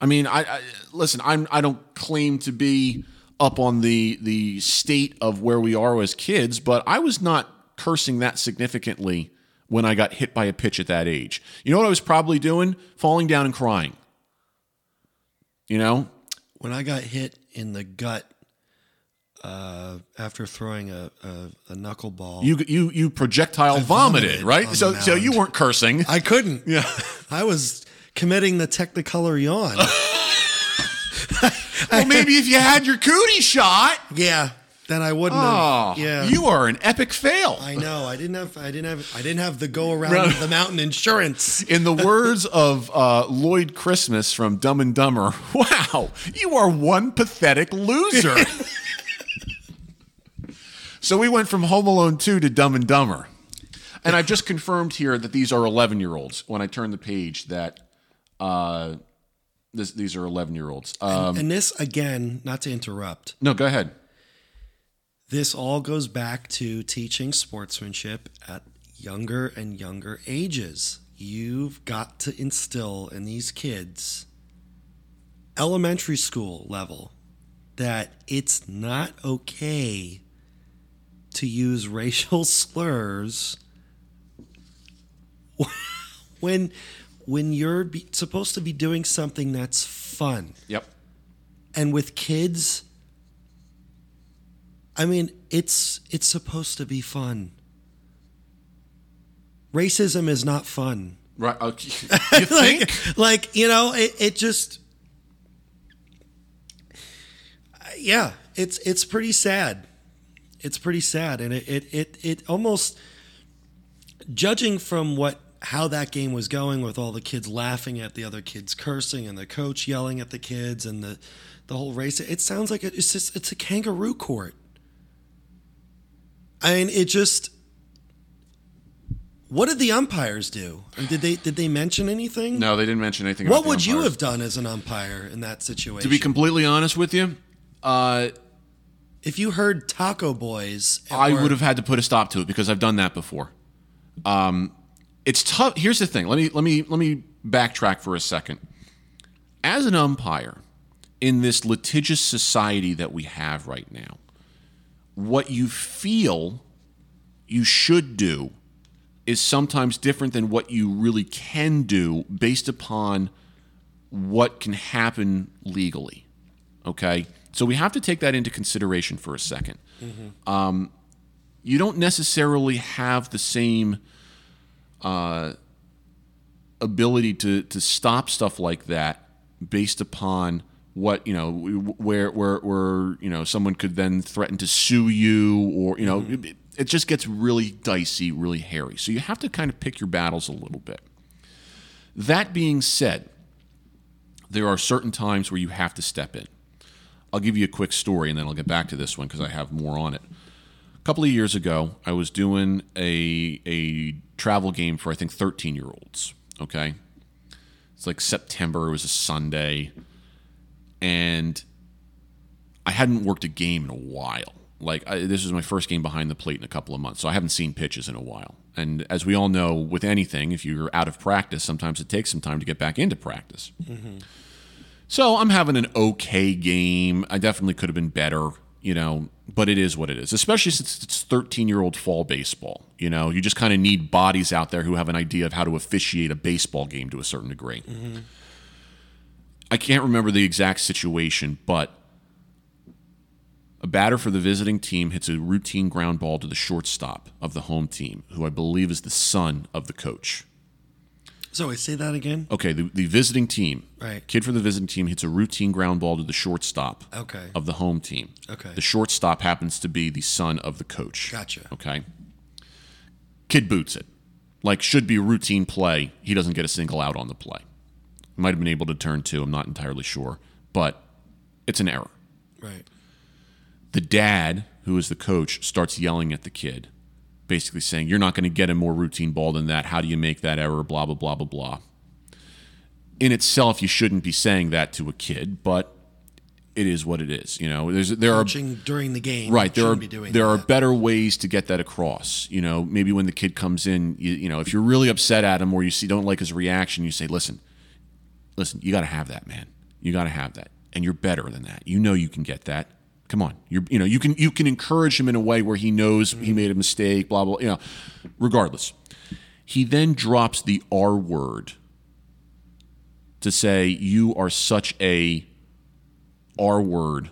I mean, I, I listen. I'm. I don't claim to be up on the the state of where we are as kids, but I was not cursing that significantly when I got hit by a pitch at that age. You know what I was probably doing? Falling down and crying. You know, when I got hit in the gut uh, after throwing a, a, a knuckleball. You you you projectile vomited, vomited right? So so you weren't cursing. I couldn't. Yeah. I was committing the Technicolor yawn. well, maybe if you had your cootie shot. yeah, then I wouldn't Oh, have. Yeah, you are an epic fail. I know. I didn't have. I didn't have. I didn't have the go around the mountain insurance. In the words of uh, Lloyd Christmas from Dumb and Dumber, wow, you are one pathetic loser. so we went from Home Alone 2 to Dumb and Dumber. And I've just confirmed here that these are 11 year olds. When I turn the page, that uh, this, these are 11 year olds. Um, and this again, not to interrupt. no, go ahead. This all goes back to teaching sportsmanship at younger and younger ages. You've got to instill in these kids, elementary school level, that it's not okay to use racial slurs when when you're be, supposed to be doing something that's fun Yep. and with kids i mean it's it's supposed to be fun racism is not fun Right. Okay. Oh, you think? like you know it, it just yeah it's it's pretty sad it's pretty sad and it it it, it almost judging from what how that game was going with all the kids laughing at the other kids cursing and the coach yelling at the kids and the the whole race it sounds like it's just it's a kangaroo court i mean it just what did the umpires do And did they did they mention anything no, they didn't mention anything what would you have done as an umpire in that situation To be completely honest with you, uh, if you heard taco boys I would have had to put a stop to it because I've done that before. Um, it's tough. Here's the thing. Let me let me let me backtrack for a second. As an umpire in this litigious society that we have right now, what you feel you should do is sometimes different than what you really can do based upon what can happen legally. Okay? So we have to take that into consideration for a 2nd Um, you don't necessarily have the same uh, ability to, to stop stuff like that based upon what you know where where where you know someone could then threaten to sue you or you know mm-hmm. it, it just gets really dicey really hairy. So you have to kind of pick your battles a little bit. That being said there are certain times where you have to step in. I'll give you a quick story and then i'll get back to this one because i have more on it. A couple of years ago i was doing a a travel game for i think 13 year olds okay? It's like september it was a sunday and I hadn't worked a game in a while. Like I, this was my first game behind the plate in a couple of months, so I haven't seen pitches in a while. And as we all know, with anything, if you're out of practice, sometimes it takes some time to get back into practice. Mm-hmm. So I'm having an okay game. I definitely could have been better, you know, but it is what it is. Especially since it's 13 year old fall baseball. You know, you just kind of need bodies out there who have an idea of how to officiate a baseball game to a certain degree. Mm-hmm. I can't remember the exact situation, but a batter for the visiting team hits a routine ground ball to the shortstop of the home team, who I believe is the son of the coach. so I say that again Okay, the, the visiting team, Right. kid for the visiting team hits a routine ground ball to the shortstop Okay. of the home team. Okay. The shortstop happens to be the son of the coach. Gotcha. Okay. Kid boots it. Like should be routine play. He doesn't get a single out on the play. Might have been able to turn two. I'm not entirely sure, but it's an error. right The dad, who is the coach, starts yelling at the kid, basically saying, "You're not going to get a more routine ball than that. How do you make that error? Blah blah blah blah blah." In itself, you shouldn't be saying that to a kid, but it is what it is. You know, there's there are during the game right there are shouldn't be doing there are better ways to get that across you know maybe when the kid comes in you, you know if you're really upset at him or you see don't like his reaction you say listen listen you got to have that man. You got to have that. And you're better than that. You know you can get that. Come on. You're you know you can you can encourage him in a way where he knows he made a mistake blah blah you know. Regardless he then drops the r word to say you are such a R word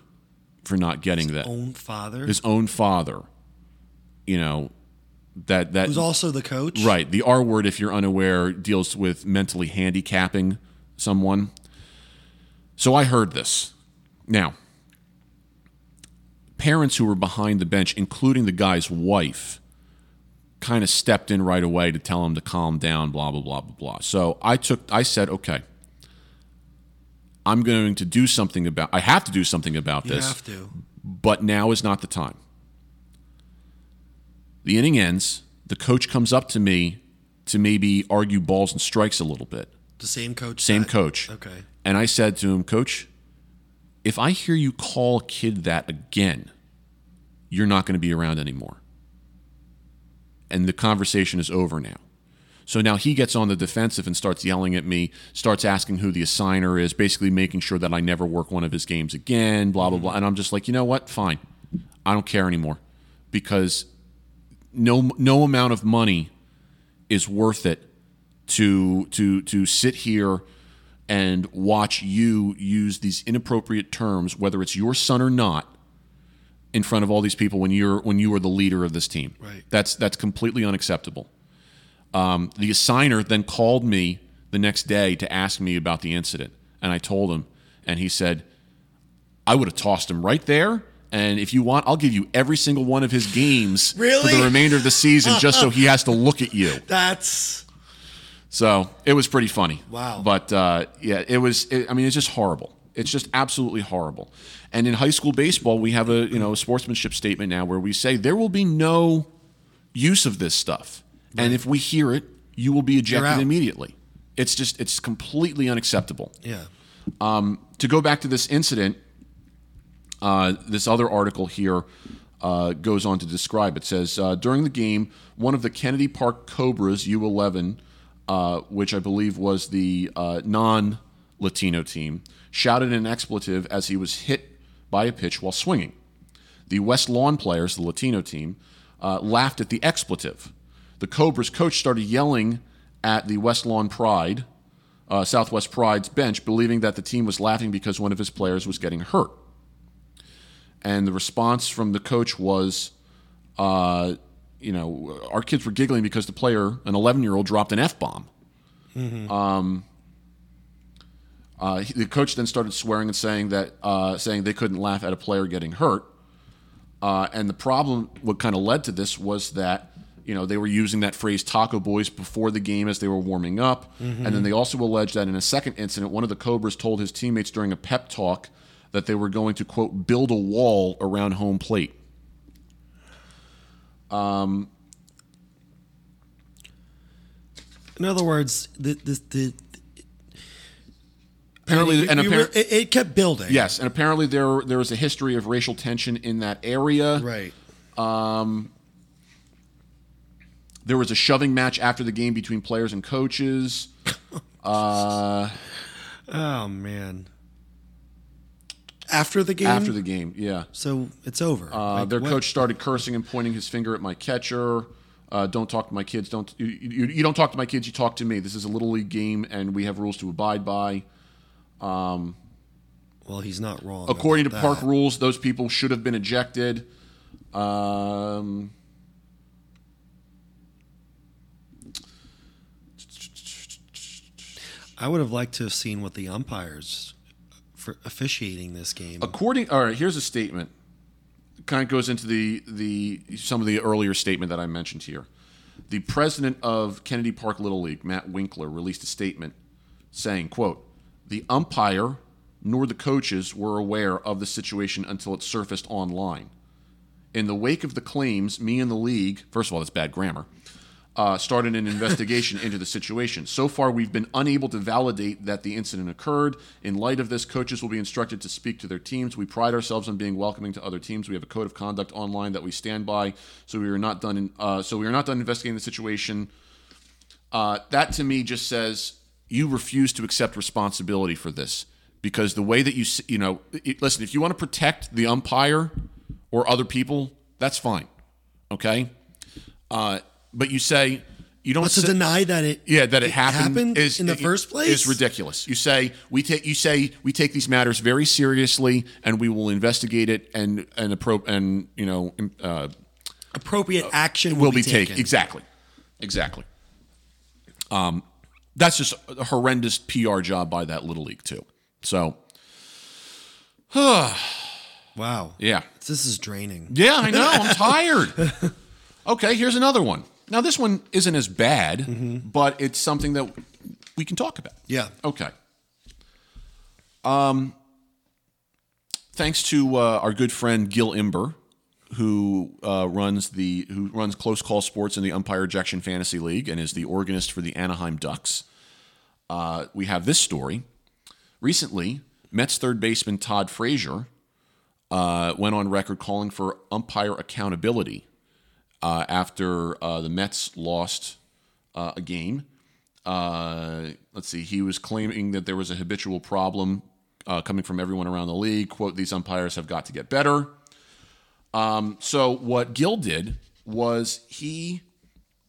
for not getting that. His own father, His own father, you know, that that who's also the coach. Right. The R word, if you're unaware, deals with mentally handicapping someone. So I heard this. Now, parents who were behind the bench, including the guy's wife, kind of stepped in right away to tell him to calm down, blah, blah, blah, blah, blah. So I took, I said, okay, I'm going to do something about, I have to do something about this. You this have to. but now is not the time. The inning ends. The coach comes up to me to maybe argue balls and strikes a little bit. The same coach. Same that- coach. Okay. And I said to him, Coach, if I hear you call a kid that again, you're not going to be around anymore. And the conversation is over now. So now he gets on the defensive and starts yelling at me, starts asking who the assigner is, basically making sure that I never work one of his games again, blah, blah, blah. Mm-hmm. And I'm just like, you know what? Fine. I don't care anymore because no, no amount of money is worth it to, to, to sit here and watch you use these inappropriate terms, whether it's your son or not, in front of all these people when you're when you are the leader of this team. Right. That's that's completely unacceptable. Um, the assigner then called me the next day to ask me about the incident, and I told him, and he said, "I would have tossed him right there." And if you want, I'll give you every single one of his games for the remainder of the season, just so he has to look at you. That's So it was pretty funny. Wow. But uh, yeah, it was. It, I mean, it's just horrible. It's just absolutely horrible. And in high school baseball, we have a you know a sportsmanship statement now where we say there will be no use of this stuff, and if we hear it, you will be ejected immediately. It's just it's completely unacceptable. yeah. To go back to this incident, uh, this other article here uh, goes on to describe. It says uh, during the game, one of the Kennedy Park Cobras U11, uh, which I believe was the uh, non-Latino team, shouted an expletive as he was hit by a pitch while swinging. The West Lawn players, the Latino team, uh, laughed at the expletive. The Cobras coach started yelling at the West Lawn Pride, uh, Southwest Pride's bench, believing that the team was laughing because one of his players was getting hurt. And the response from the coach was, uh, you know, our kids were giggling because the player, an 11 year old, dropped an F bomb. Um, uh, the coach then started swearing and saying that, uh, saying they couldn't laugh at a player getting hurt. Uh, and the problem, what kind of led to this was that, you know, they were using that phrase taco boys before the game as they were warming up. And then they also alleged that in a second incident, one of the Cobras told his teammates during a pep talk that they were going to, quote, build a wall around home plate. In other words, the the, the Apparently, you- and you appar- were- it, it kept building. yes, and apparently there there was a history of racial tension in that area. Right. Um, There was a shoving match after the game between players and coaches. Uh, Oh man. After the game. after the game, yeah. So it's over. Uh, Like, their what- coach started cursing and pointing his finger at my catcher. Uh, don't talk to my kids. Don't you, you, you don't talk to my kids. You talk to me. This is a little league game, and we have rules to abide by. Well, he's not wrong. According to about park rules, those people should have been ejected. Um, I would have liked to have seen what the umpires for officiating this game. according, all right. Here's a statement. Kind of goes into the the some of the earlier statement that I mentioned here. The president of Kennedy Park Little League, Matt Winkler, released a statement saying, "quote The umpire nor the coaches were aware of the situation until it surfaced online. In the wake of the claims, me and the league, first of all, that's bad grammar, uh, started an investigation into the situation. So far, we've been unable to validate that the incident occurred. In light of this, coaches will be instructed to speak to their teams. We pride ourselves on being welcoming to other teams. We have a code of conduct online that we stand by. So we are not done. In, uh, so we are not done investigating the situation. Uh, that to me just says you refuse to accept responsibility for this because the way that you you know it- listen if you want to protect the umpire or other people that's fine okay uh, but you say you don't But to sit- deny that it yeah, that it, happened, happened is in the is- first place? is ridiculous. You say we take you say we take these matters very seriously, and we will investigate it, and and appro- and you know uh, appropriate action will will, be taken exactly, exactly. Um, that's just a horrendous PR job by that little league too. So Wow. yeah, This is draining. yeah, I know. I'm tired. Okay, here's another one. Now this one isn't as bad, but it's something that we can talk about. Yeah. Okay. Um, thanks to uh, our good friend Gil Imber, who uh, runs the who runs Close Call Sports in the Umpire Ejection Fantasy League and is the organist for the Anaheim Ducks. Uh, we have this story. Recently, Mets third baseman Todd Frazier uh, went on record calling for umpire accountability uh, after uh, the Mets lost uh, a game uh, let's see, he was claiming that there was a habitual problem uh, coming from everyone around the league. Quote, these umpires have got to get better. Um, so, what Gil did was he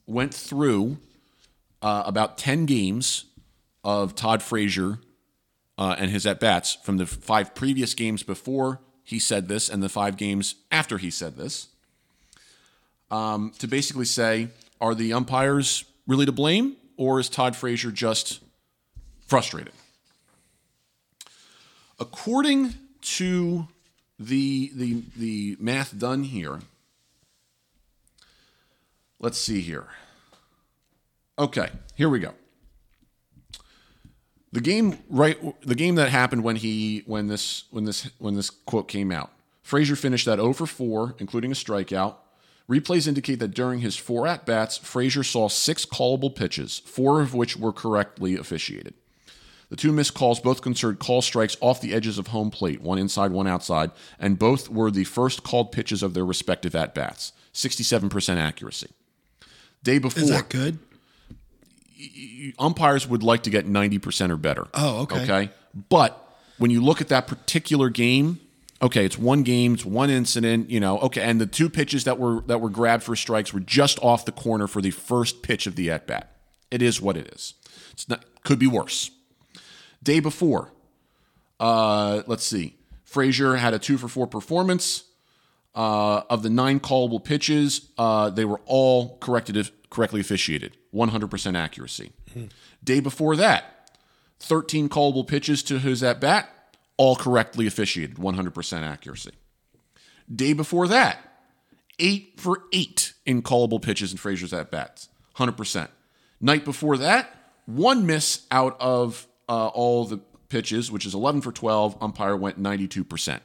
went through uh, about 10 games of Todd Frazier and his at bats from the five previous games before he said this and the five games after he said this um, to basically say, are the umpires really to blame, or is Todd Frazier just frustrated? According to the the the math done here, let's see here. Okay, here we go. The game right the game that happened when he when this when this when this quote came out. Frazier finished that 0 for 4, including a strikeout. Replays indicate that during his four at bats, Frazier saw six callable pitches, four of which were correctly officiated. The two missed calls both concerned call strikes off the edges of home plate, one inside, one outside, and both were the first called pitches of their respective at bats. 67% accuracy. Day before, Is that good? umpires would like to get 90% or better. Oh, okay. Okay. But when you look at that particular game, okay, it's one game, it's one incident, you know, okay, and the two pitches that were that were grabbed for strikes were just off the corner for the first pitch of the at bat. It is what it is. It's not could be worse. Day before, uh, let's see. Frazier had a two for four performance. Uh, of the nine callable pitches, uh, they were all corrected, correctly officiated, 100% accuracy. Day before that, 13 callable pitches to his at bat, all correctly officiated, 100% accuracy. Day before that, eight for eight in callable pitches in Frazier's at bats, 100%. Night before that, one miss out of uh, all the pitches, which is 11 for 12. Umpire went 92%.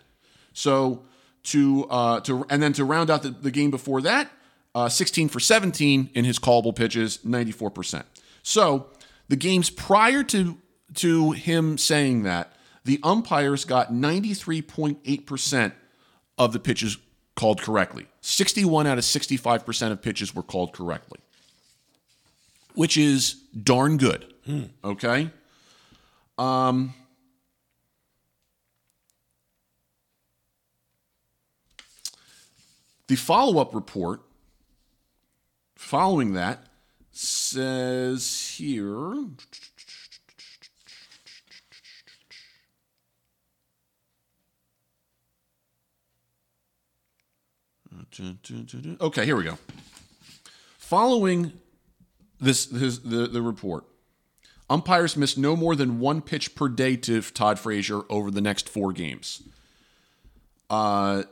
So to uh, to and then to round out the, the game before that, uh, 16 for 17 in his callable pitches, 94%. So the games prior to to him saying that, the umpires got 93.8% of the pitches called correctly. 61 out of 65% of pitches were called correctly, which is darn good. Okay. Um, the follow up report following that says here. Okay, here we go. Following this, this the, the report, umpires missed no more than one pitch per day to Todd Frazier over the next four games. Uh,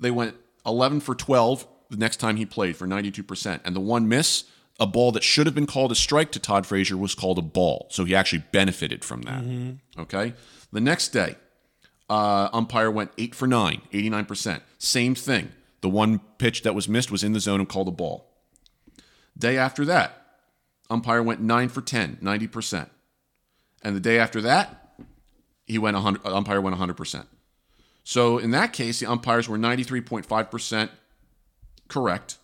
they went 11 for 12 the next time he played for 92%. And the one miss, a ball that should have been called a strike to Todd Frazier, was called a ball. So he actually benefited from that. Okay. The next day, uh, umpire went 8 for 9, 89%. Same thing. The one pitch that was missed was in the zone and called a ball. Day after that, umpire went 9 for 10, 90%. And the day after that, he went 100, umpire went 100%. So in that case, the umpires were 93.5% correct.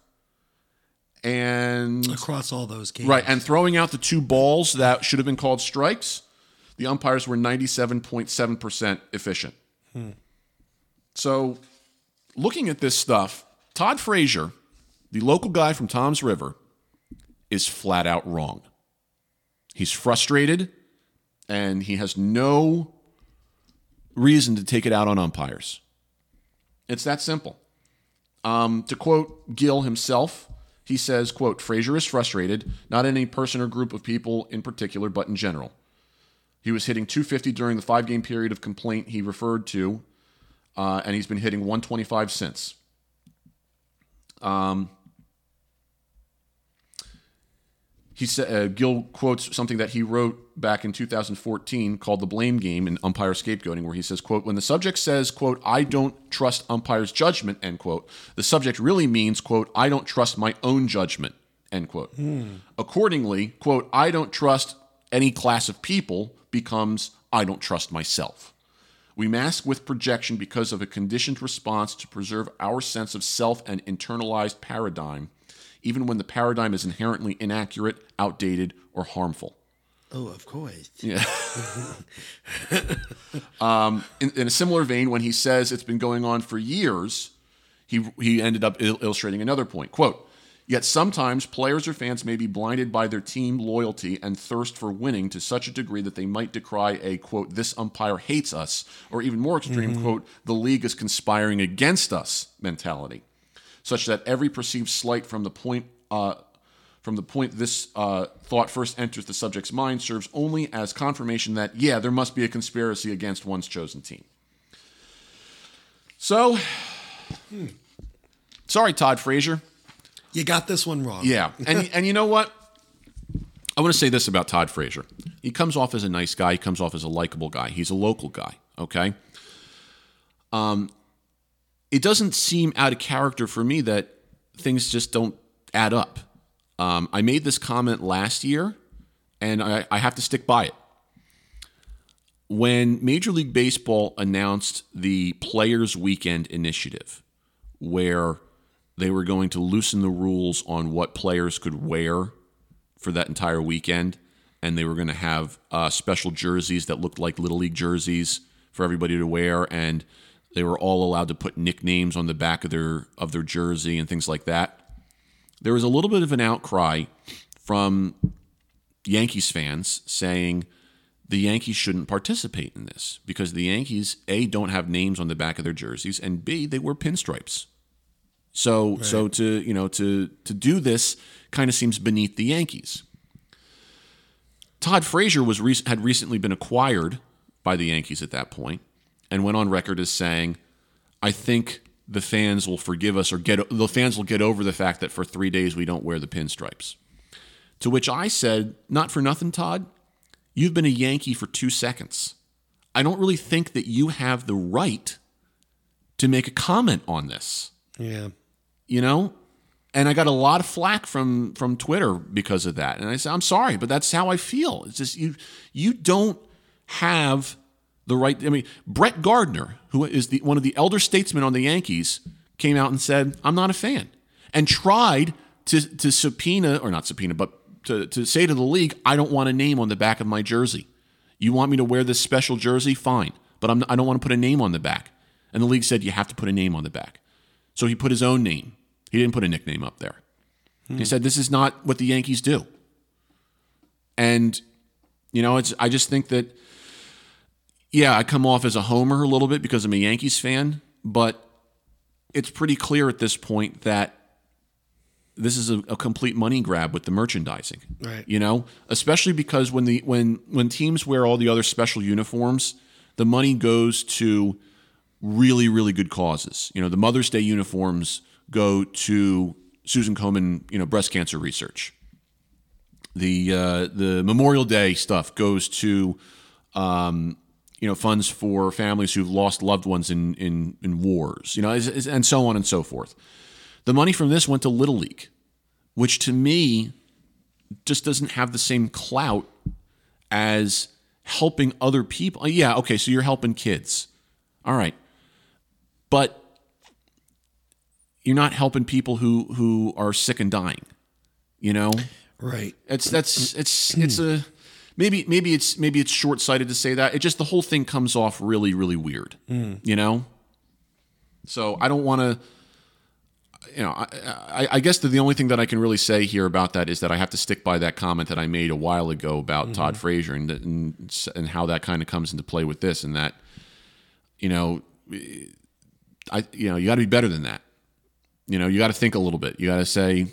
And Across all those games. right, and throwing out the two balls that should have been called strikes, the umpires were 97.7% efficient. Hmm. So looking at this stuff, Todd Frazier, the local guy from Toms River, is flat out wrong. He's frustrated and he has no reason to take it out on umpires. It's that simple. Um, to quote Gil himself, he says, quote, Frazier is frustrated, not any person or group of people in particular, but in general. He was hitting 250 during the five game period of complaint he referred to, uh, and he's been hitting 125 since. Um, he said uh, Gil quotes something that he wrote back in 2014 called "The Blame Game" in Umpire Scapegoating, where he says, "quote When the subject says, quote I don't trust umpire's judgment," end quote, the subject really means, quote I don't trust my own judgment, end quote. Accordingly, quote I don't trust any class of people becomes I don't trust myself. We mask with projection because of a conditioned response to preserve our sense of self and internalized paradigm, even when the paradigm is inherently inaccurate, outdated, or harmful. Oh, of course. Yeah. um, in, in, a similar vein, when he says it's been going on for years, he, he ended up il- illustrating another point. Quote, Yet sometimes players or fans may be blinded by their team loyalty and thirst for winning to such a degree that they might decry a quote, this umpire hates us, or even more extreme, mm-hmm. quote, the league is conspiring against us mentality, such that every perceived slight from the point uh, from the point this uh, thought first enters the subject's mind serves only as confirmation that, yeah, there must be a conspiracy against one's chosen team. So, hmm. sorry, Todd Frazier. You got this one wrong. Yeah. And, and you know what? I want to say this about Todd Frazier. He comes off as a nice guy. He comes off as a likable guy. He's a local guy. Okay. Um, it doesn't seem out of character for me that things just don't add up. Um, I made this comment last year, and I, I have to stick by it. When Major League Baseball announced the Players Weekend initiative, where they were going to loosen the rules on what players could wear for that entire weekend, and they were going to have uh, special jerseys that looked like little league jerseys for everybody to wear, and they were all allowed to put nicknames on the back of their of their jersey and things like that. There was a little bit of an outcry from Yankees fans saying the Yankees shouldn't participate in this because the Yankees a don't have names on the back of their jerseys and b they wear pinstripes. So right. so to you know to to do this kind of seems beneath the Yankees. Todd Frazier was re- had recently been acquired by the Yankees at that point and went on record as saying, "I think the fans will forgive us or get the fans will get over the fact that for 3 days we don't wear the pinstripes." To which I said, "Not for nothing, Todd. You've been a Yankee for 2 seconds. I don't really think that you have the right to make a comment on this." Yeah you know and I got a lot of flack from from Twitter because of that. And I said, I'm sorry, but that's how I feel. It's just you you don't have the right. I mean, Brett Gardner, who is the one of the elder statesmen on the Yankees, came out and said, I'm not a fan, and tried to to subpoena or not subpoena, but to to say to the league, I don't want a name on the back of my jersey. You want me to wear this special jersey? Fine, but I'm, I don't want to put a name on the back. And the league said you have to put a name on the back. So he put his own name. He didn't put a nickname up there. Hmm. He said, This is not what the Yankees do. And, you know, it's I just think that, yeah, I come off as a homer a little bit because I'm a Yankees fan, but it's pretty clear at this point that this is a, a, complete money grab with the merchandising. Right. You know, especially because when the when when teams wear all the other special uniforms, the money goes to really, really good causes. You know, the Mother's Day uniforms go to Susan Komen, you know, breast cancer research. The uh, the Memorial Day stuff goes to um, you know funds for families who've lost loved ones in in, in wars, you know, and so on and so forth. The money from this went to Little League, which to me just doesn't have the same clout as helping other people. Yeah, okay, so you're helping kids. All right but you're not helping people who who are sick and dying. You know, right? It's that's it's it's a maybe maybe it's maybe it's short sighted to say that. It just the whole thing comes off really really weird. Mm. You know, so I don't want to. you know, I, I, I guess the, the only thing that I can really say here about that is that I have to stick by that comment that I made a while ago about Todd Frazier and, and and how that kind of comes into play with this, and that you know, I you know you got to be better than that. You know, you got to think a little bit. You got to say,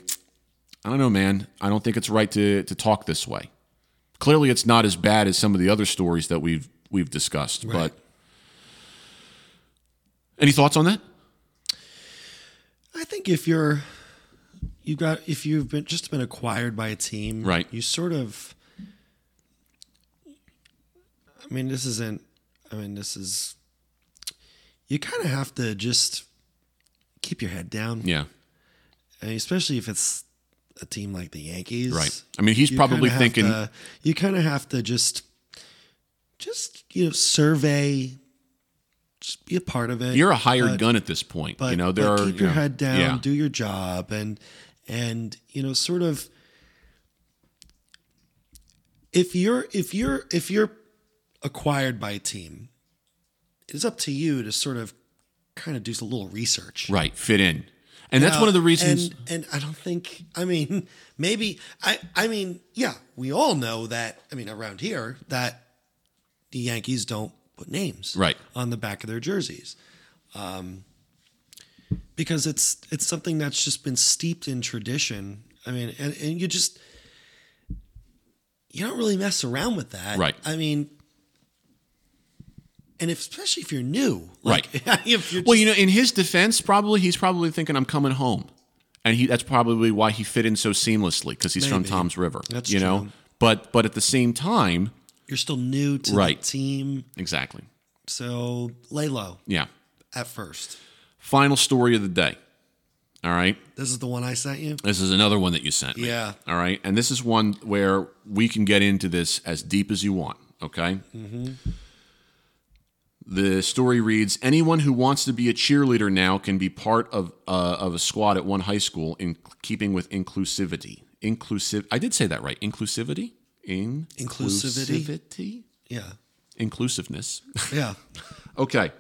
I don't know, man. I don't think it's right to to talk this way. Clearly, it's not as bad as some of the other stories that we've we've discussed. But any thoughts on that? I think if you're you got if you've been just been acquired by a team, Right. You sort of. I mean, this isn't. I mean, this is. You kind of have to just keep your head down, Yeah. and especially if it's a team like the Yankees, Right. I mean, he's probably thinking, to- you kind of have to just, just you know, survey, just be a part of it. you're a hired but- gun at this point. but, you know, there are keep you your know, head down, Yeah. do your job, and and you know, sort of. If you're if you're if you're acquired by a team, it's up to you to sort of kind of do a little research. right. Fit in, and that's Uh, one of the reasons. And, and I don't think. I mean, maybe. I. I mean, yeah. We all know that. I mean, around here, that the Yankees don't put names Right. on the back of their jerseys, um, because it's it's something that's just been steeped in tradition. I mean, and, and you just you don't really mess around with that, Right. I mean. And if, especially if you're new, like, if you're Well, you know, in his defense, probably he's probably thinking, "I'm coming home," and he that's probably why he fit in so seamlessly because he's from Maybe. Toms River. That's you know, true. but but at the same time, you're still new to Right. the team, exactly. so lay low Yeah. at first. Final story of the day. All right. This is the one I sent you. This is another one that you sent me. Yeah. All right. And this is one where we can get into this as deep as you want. Okay. Mm-hmm. The story reads Anyone who wants to be a cheerleader now can be part of, uh, of a squad at one high school in keeping with inclusivity. Inclusive. I did say that right. Inclusivity? In- Inclusivity? Inclusivity? Yeah, Inclusiveness. yeah. Okay.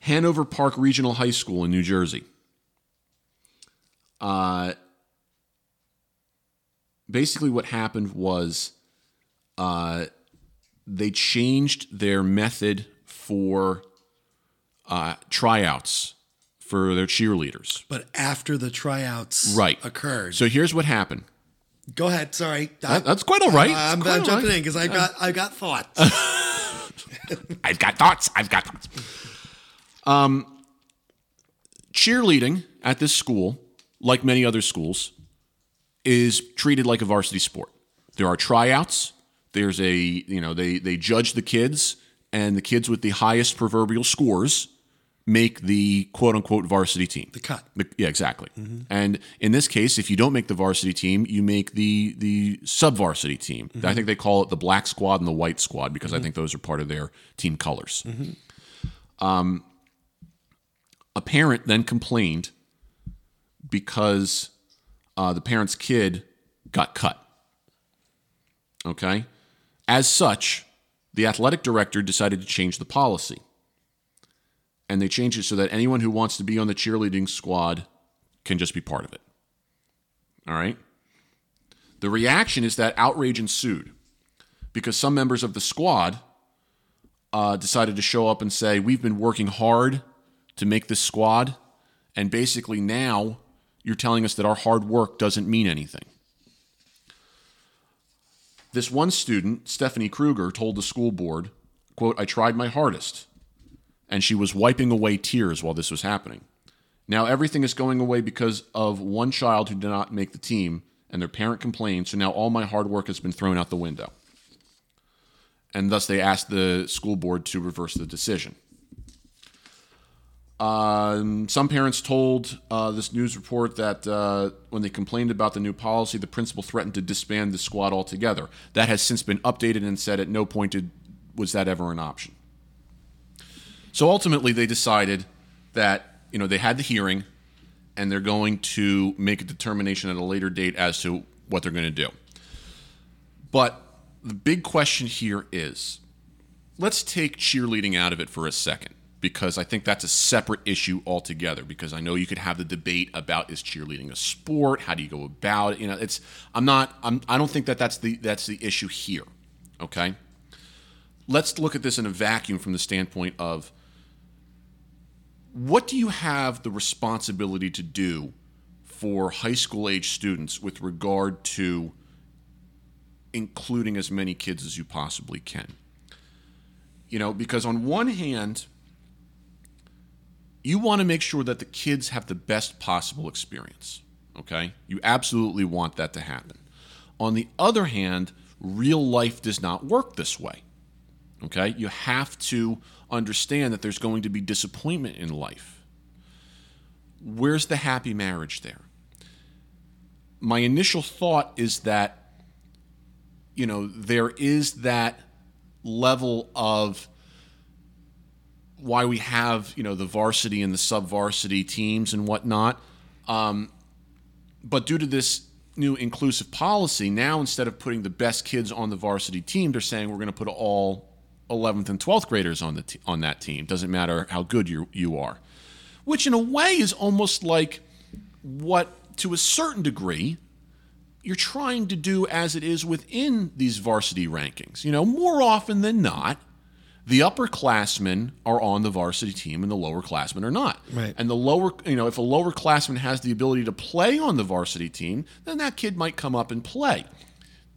Hanover Park Regional High School in New Jersey. Uh, basically, what happened was uh, they changed their method for uh, tryouts for their cheerleaders. But after the tryouts Right. occurred, So here's what happened. go ahead. Sorry, That- that's quite all right. I'm, I'm all jumping right. in because I got I got thoughts. I've got thoughts. I've got thoughts. Um, cheerleading at this school, like many other schools, is treated like a varsity sport. There are tryouts. There's a you know they they judge the kids, and the kids with the highest proverbial scores make the quote unquote varsity team. the cut. The- yeah, exactly. And in this case, if you don't make the varsity team, you make the the sub varsity team. I think they call it the black squad and the white squad because I think those are part of their team colors. Um, a parent then complained because uh, the parent's kid got cut. Okay. As such, the athletic director decided to change the policy and they changed it so that anyone who wants to be on the cheerleading squad can just be part of it. All right? The reaction is that outrage ensued because some members of the squad uh, decided to show up and say, We've been working hard to make this squad, and basically now you're telling us that our hard work doesn't mean anything. This one student, Stephanie Kruger, told the school board, quote, I tried my hardest and she was wiping away tears while this was happening. Now everything is going away because of one child who did not make the team, and their parent complained. So now all my hard work has been thrown out the window. And thus they asked the school board to reverse the decision. Um, some parents told uh, this news report that uh, when they complained about the new policy, the principal threatened to disband the squad altogether. That has since been updated and said at no point did, was that ever an option. So ultimately, they decided that you know they had the hearing, and they're going to make a determination at a later date as to what they're going to do. But the big question here is, let's take cheerleading out of it for a second. Because I think that's a separate issue altogether. Because I know you could have the debate about is cheerleading a sport? How do you go about it? You know, it's I'm not I'm I don't think that that's the that's the issue here. Okay, let's look at this in a vacuum from the standpoint of what do you have the responsibility to do for high school age students with regard to including as many kids as you possibly can. You know, because on one hand, you want to make sure that the kids have the best possible experience. Okay? You absolutely want that to happen. On the other hand, real life does not work this way. Okay? You have to understand that there's going to be disappointment in life. Where's the happy marriage there? My initial thought is that you know, there is that level of why we have, you know, the varsity and the sub varsity teams and whatnot. Um, but due to this new inclusive policy, now instead of putting the best kids on the varsity team, they're saying we're going to put all 11th and 12th graders on the t- on that team. Doesn't matter how good you you are, which in a way is almost like what, to a certain degree, you're trying to do as it is within these varsity rankings. You know, more often than not, the upperclassmen are on the varsity team and the lowerclassmen are not. Right. And the lower, you know, if a lowerclassman has the ability to play on the varsity team, then that kid might come up and play.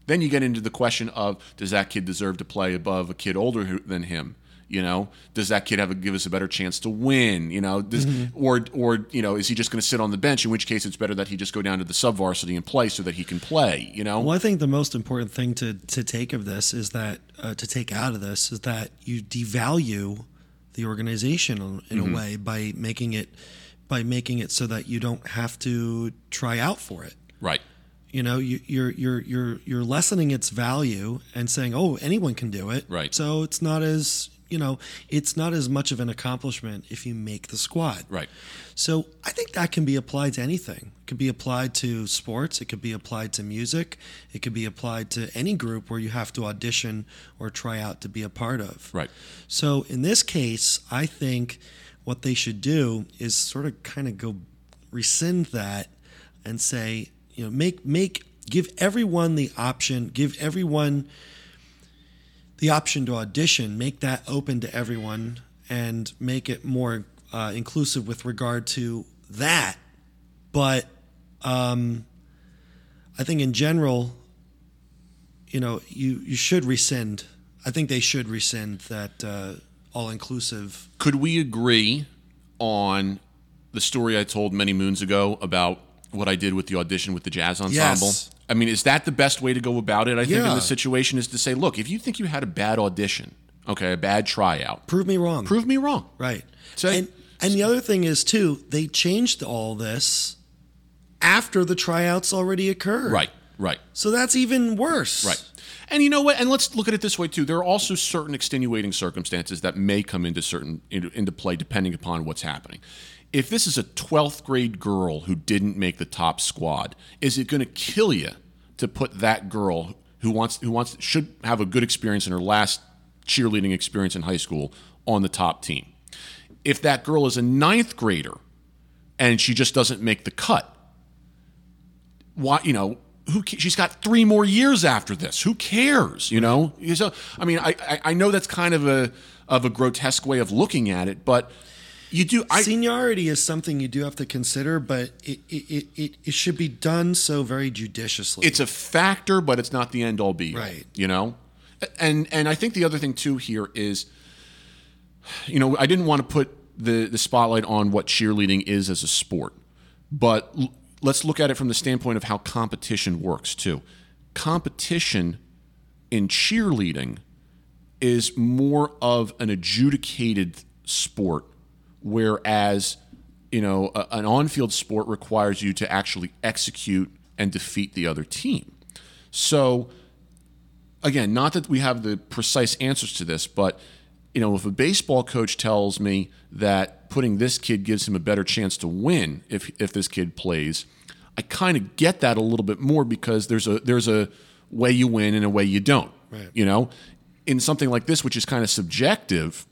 Then you get into the question of does that kid deserve to play above a kid older who, than him? You know, does that kid have a, give us a better chance to win? You know, does, mm-hmm. or or you know, is he just going to sit on the bench? In which case, it's better that he just go down to the sub varsity and play so that he can play. You know. Well, I think the most important thing to to take of this is that uh, to take out of this is that you devalue the organization in mm-hmm. a way by making it by making it so that you don't have to try out for it. Right you know you, you're you're you're you're lessening its value and saying oh anyone can do it right so it's not as you know, it's not as much of an accomplishment if you make the squad. Right. So I think that can be applied to anything. It could be applied to sports. It could be applied to music. It could be applied to any group where you have to audition or try out to be a part of. Right. So in this case, I think what they should do is sort of kind of go rescind that and say, you know, make make give everyone the option, give everyone the option to audition, make that open to everyone and make it more uh, inclusive with regard to that. But um, I think in general, you know, you, you should rescind. I think they should rescind that uh, all inclusive. Could we agree on the story I told many moons ago about what I did with the audition with the jazz ensemble? Yes. I mean, is that the best way to go about it? I think yeah. in the situation is to say, look, if you think you had a bad audition, okay, a bad tryout, prove me wrong. Prove me wrong. Right. So, and, and the other thing is too, they changed all this after the tryouts already occurred. Right. Right. So that's even worse. Right. And you know what? And let's look at it this way too. There are also certain extenuating circumstances that may come into certain into, into play depending upon what's happening if this is a 12th grade girl who didn't make the top squad, is it going to kill you to put that girl who wants who wants should have a good experience in her last cheerleading experience in high school on the top team? If that girl is a ninth grader and she just doesn't make the cut, why you know who she's got three more years after this. Who cares? You know. So I mean, I I know that's kind of a of a grotesque way of looking at it, but you do. I, Seniority is something you do have to consider, but it, it, it, it should be done so very judiciously. It's a factor, but it's not the end all be. Right. You know, and and I think the other thing too here is, you know, I didn't want to put the the spotlight on what cheerleading is as a sport, but l- let's look at it from the standpoint of how competition works too. Competition in cheerleading is more of an adjudicated sport whereas you know a, an on-field sport requires you to actually execute and defeat the other team. So again, not that we have the precise answers to this, but you know, if a baseball coach tells me that putting this kid gives him a better chance to win if if this kid plays, I kind of get that a little bit more because there's a there's a way you win and a way you don't. Right. You know, in something like this, which is kind of subjective,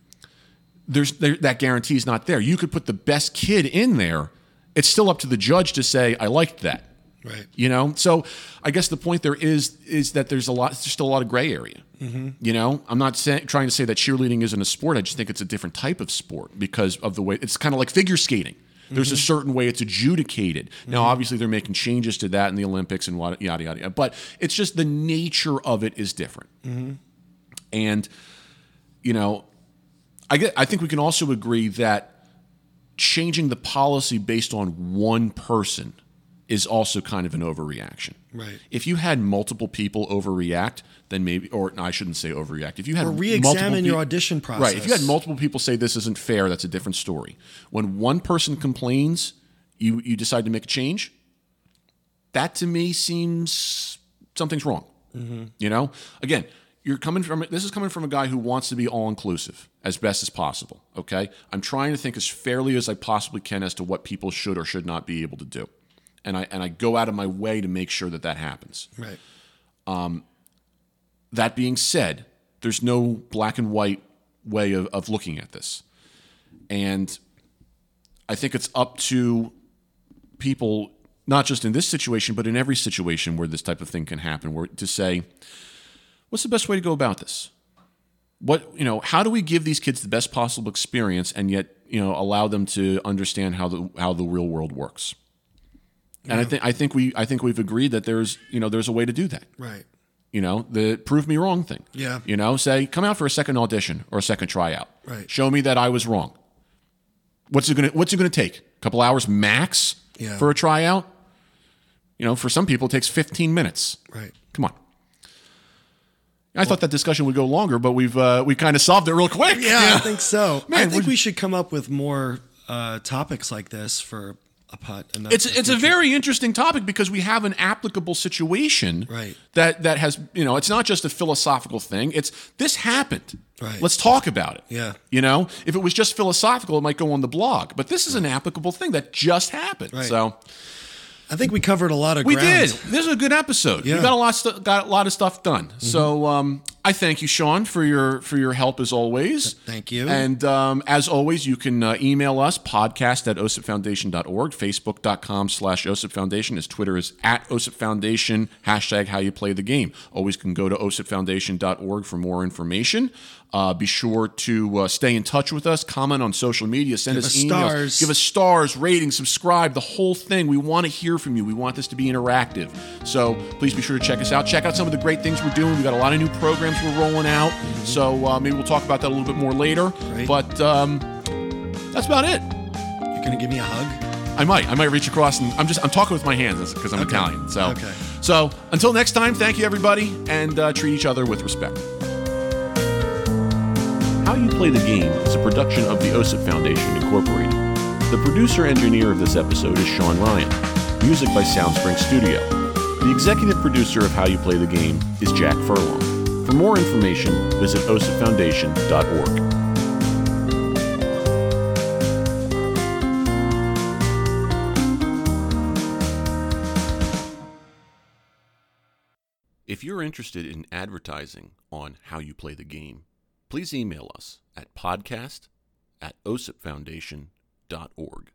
there's there, that guarantee is not there. You could put the best kid in there. It's still up to the judge to say I liked that. Right. You know, so I guess the point there is is that there's a lot, there's still a lot of gray area. Mm-hmm. You know, I'm not say, trying to say that cheerleading isn't a sport. I just think it's a different type of sport because of the way it's kind of like figure skating. There's a mm-hmm. certain way it's adjudicated. Now, mm-hmm. obviously, they're making changes to that in the Olympics and yada yada. yada. But it's just the nature of it is different. And you know, I get. I think we can also agree that changing the policy based on one person is also kind of an overreaction. Right. If you had multiple people overreact, then maybe, or no, I shouldn't say overreact. If you had Or multiple re-examine your peo- audition right? If you had multiple people say this isn't fair, that's a different story. When one person complains, you you decide to make a change. That to me seems something's wrong. Mm-hmm. You know, again, you're coming from this is coming from a guy who wants to be all inclusive as best as possible. Okay, I'm trying to think as fairly as I possibly can as to what people should or should not be able to do, and I and I go out of my way to make sure that that happens. Right. Um, that being said, there's no black and white way of, of looking at this. And I think it's up to people, not just in this situation, but in every situation where this type of thing can happen, where to say, what's the best way to go about this? What you know, how do we give these kids the best possible experience and yet, you know, allow them to understand how the how the real world works? And I think I think we I think we've agreed that there's you know there's a way to do that Right. you know, the prove me wrong thing. Yeah. You know, say, come out for a second audition or a second tryout. Right. Show me that I was wrong. What's it gonna what's it gonna take? A couple hours max Yeah. for a tryout? You know, for some people it takes 15 minutes. Right. Come on. I thought that discussion would go longer, but we've uh, we kind of solved it real quick. Yeah, I think so. Man, I think we should come up with more uh, topics like this for a pot. It's it's a very interesting topic because we have an applicable situation Right. that that has you know it's not just a philosophical thing. It's this happened. Right. Let's talk about it. Yeah. You know, if it was just philosophical, it might go on the blog. But this is an applicable thing that just happened. Right. So I think we covered a lot of we ground. did. This is a good episode. We Yeah. got a lot stu- got a lot of stuff done. So um, I thank you, Sean, for your for your help as always. Thank you. And um, as always, you can uh, email us podcast at osipfoundation.org. Facebook.com slash OSIP Foundation. As Twitter is at OSIP Foundation. Hashtag how you play the game. Always can go to osipfoundation.org for more information. Uh, be sure to uh, stay in touch with us. Comment on social media. Send Give us us emails. stars. Give us stars, ratings, subscribe, the whole thing. We want to hear from you. We want this to be interactive. So please be sure to check us out. Check out some of the great things we're doing. We've got a lot of new programs we're rolling out. So uh, maybe we'll talk about that a little bit more later. But um, that's about it. You're gonna give me a hug. I might. I might reach across and I'm just I'm talking with my hands because I'm Okay. Italian. So Okay. so until next time, thank you everybody, and uh, treat each other with respect. How You Play the Game is a production of the OSIP Foundation Incorporated. The producer engineer of this episode is Sean Ryan. Music by Soundspring Studio. The executive producer of How You Play the Game is Jack Furlong. For more information, visit osipfoundation.org. If you're interested in advertising on how you play the game, please email us at podcast at osipfoundation.org.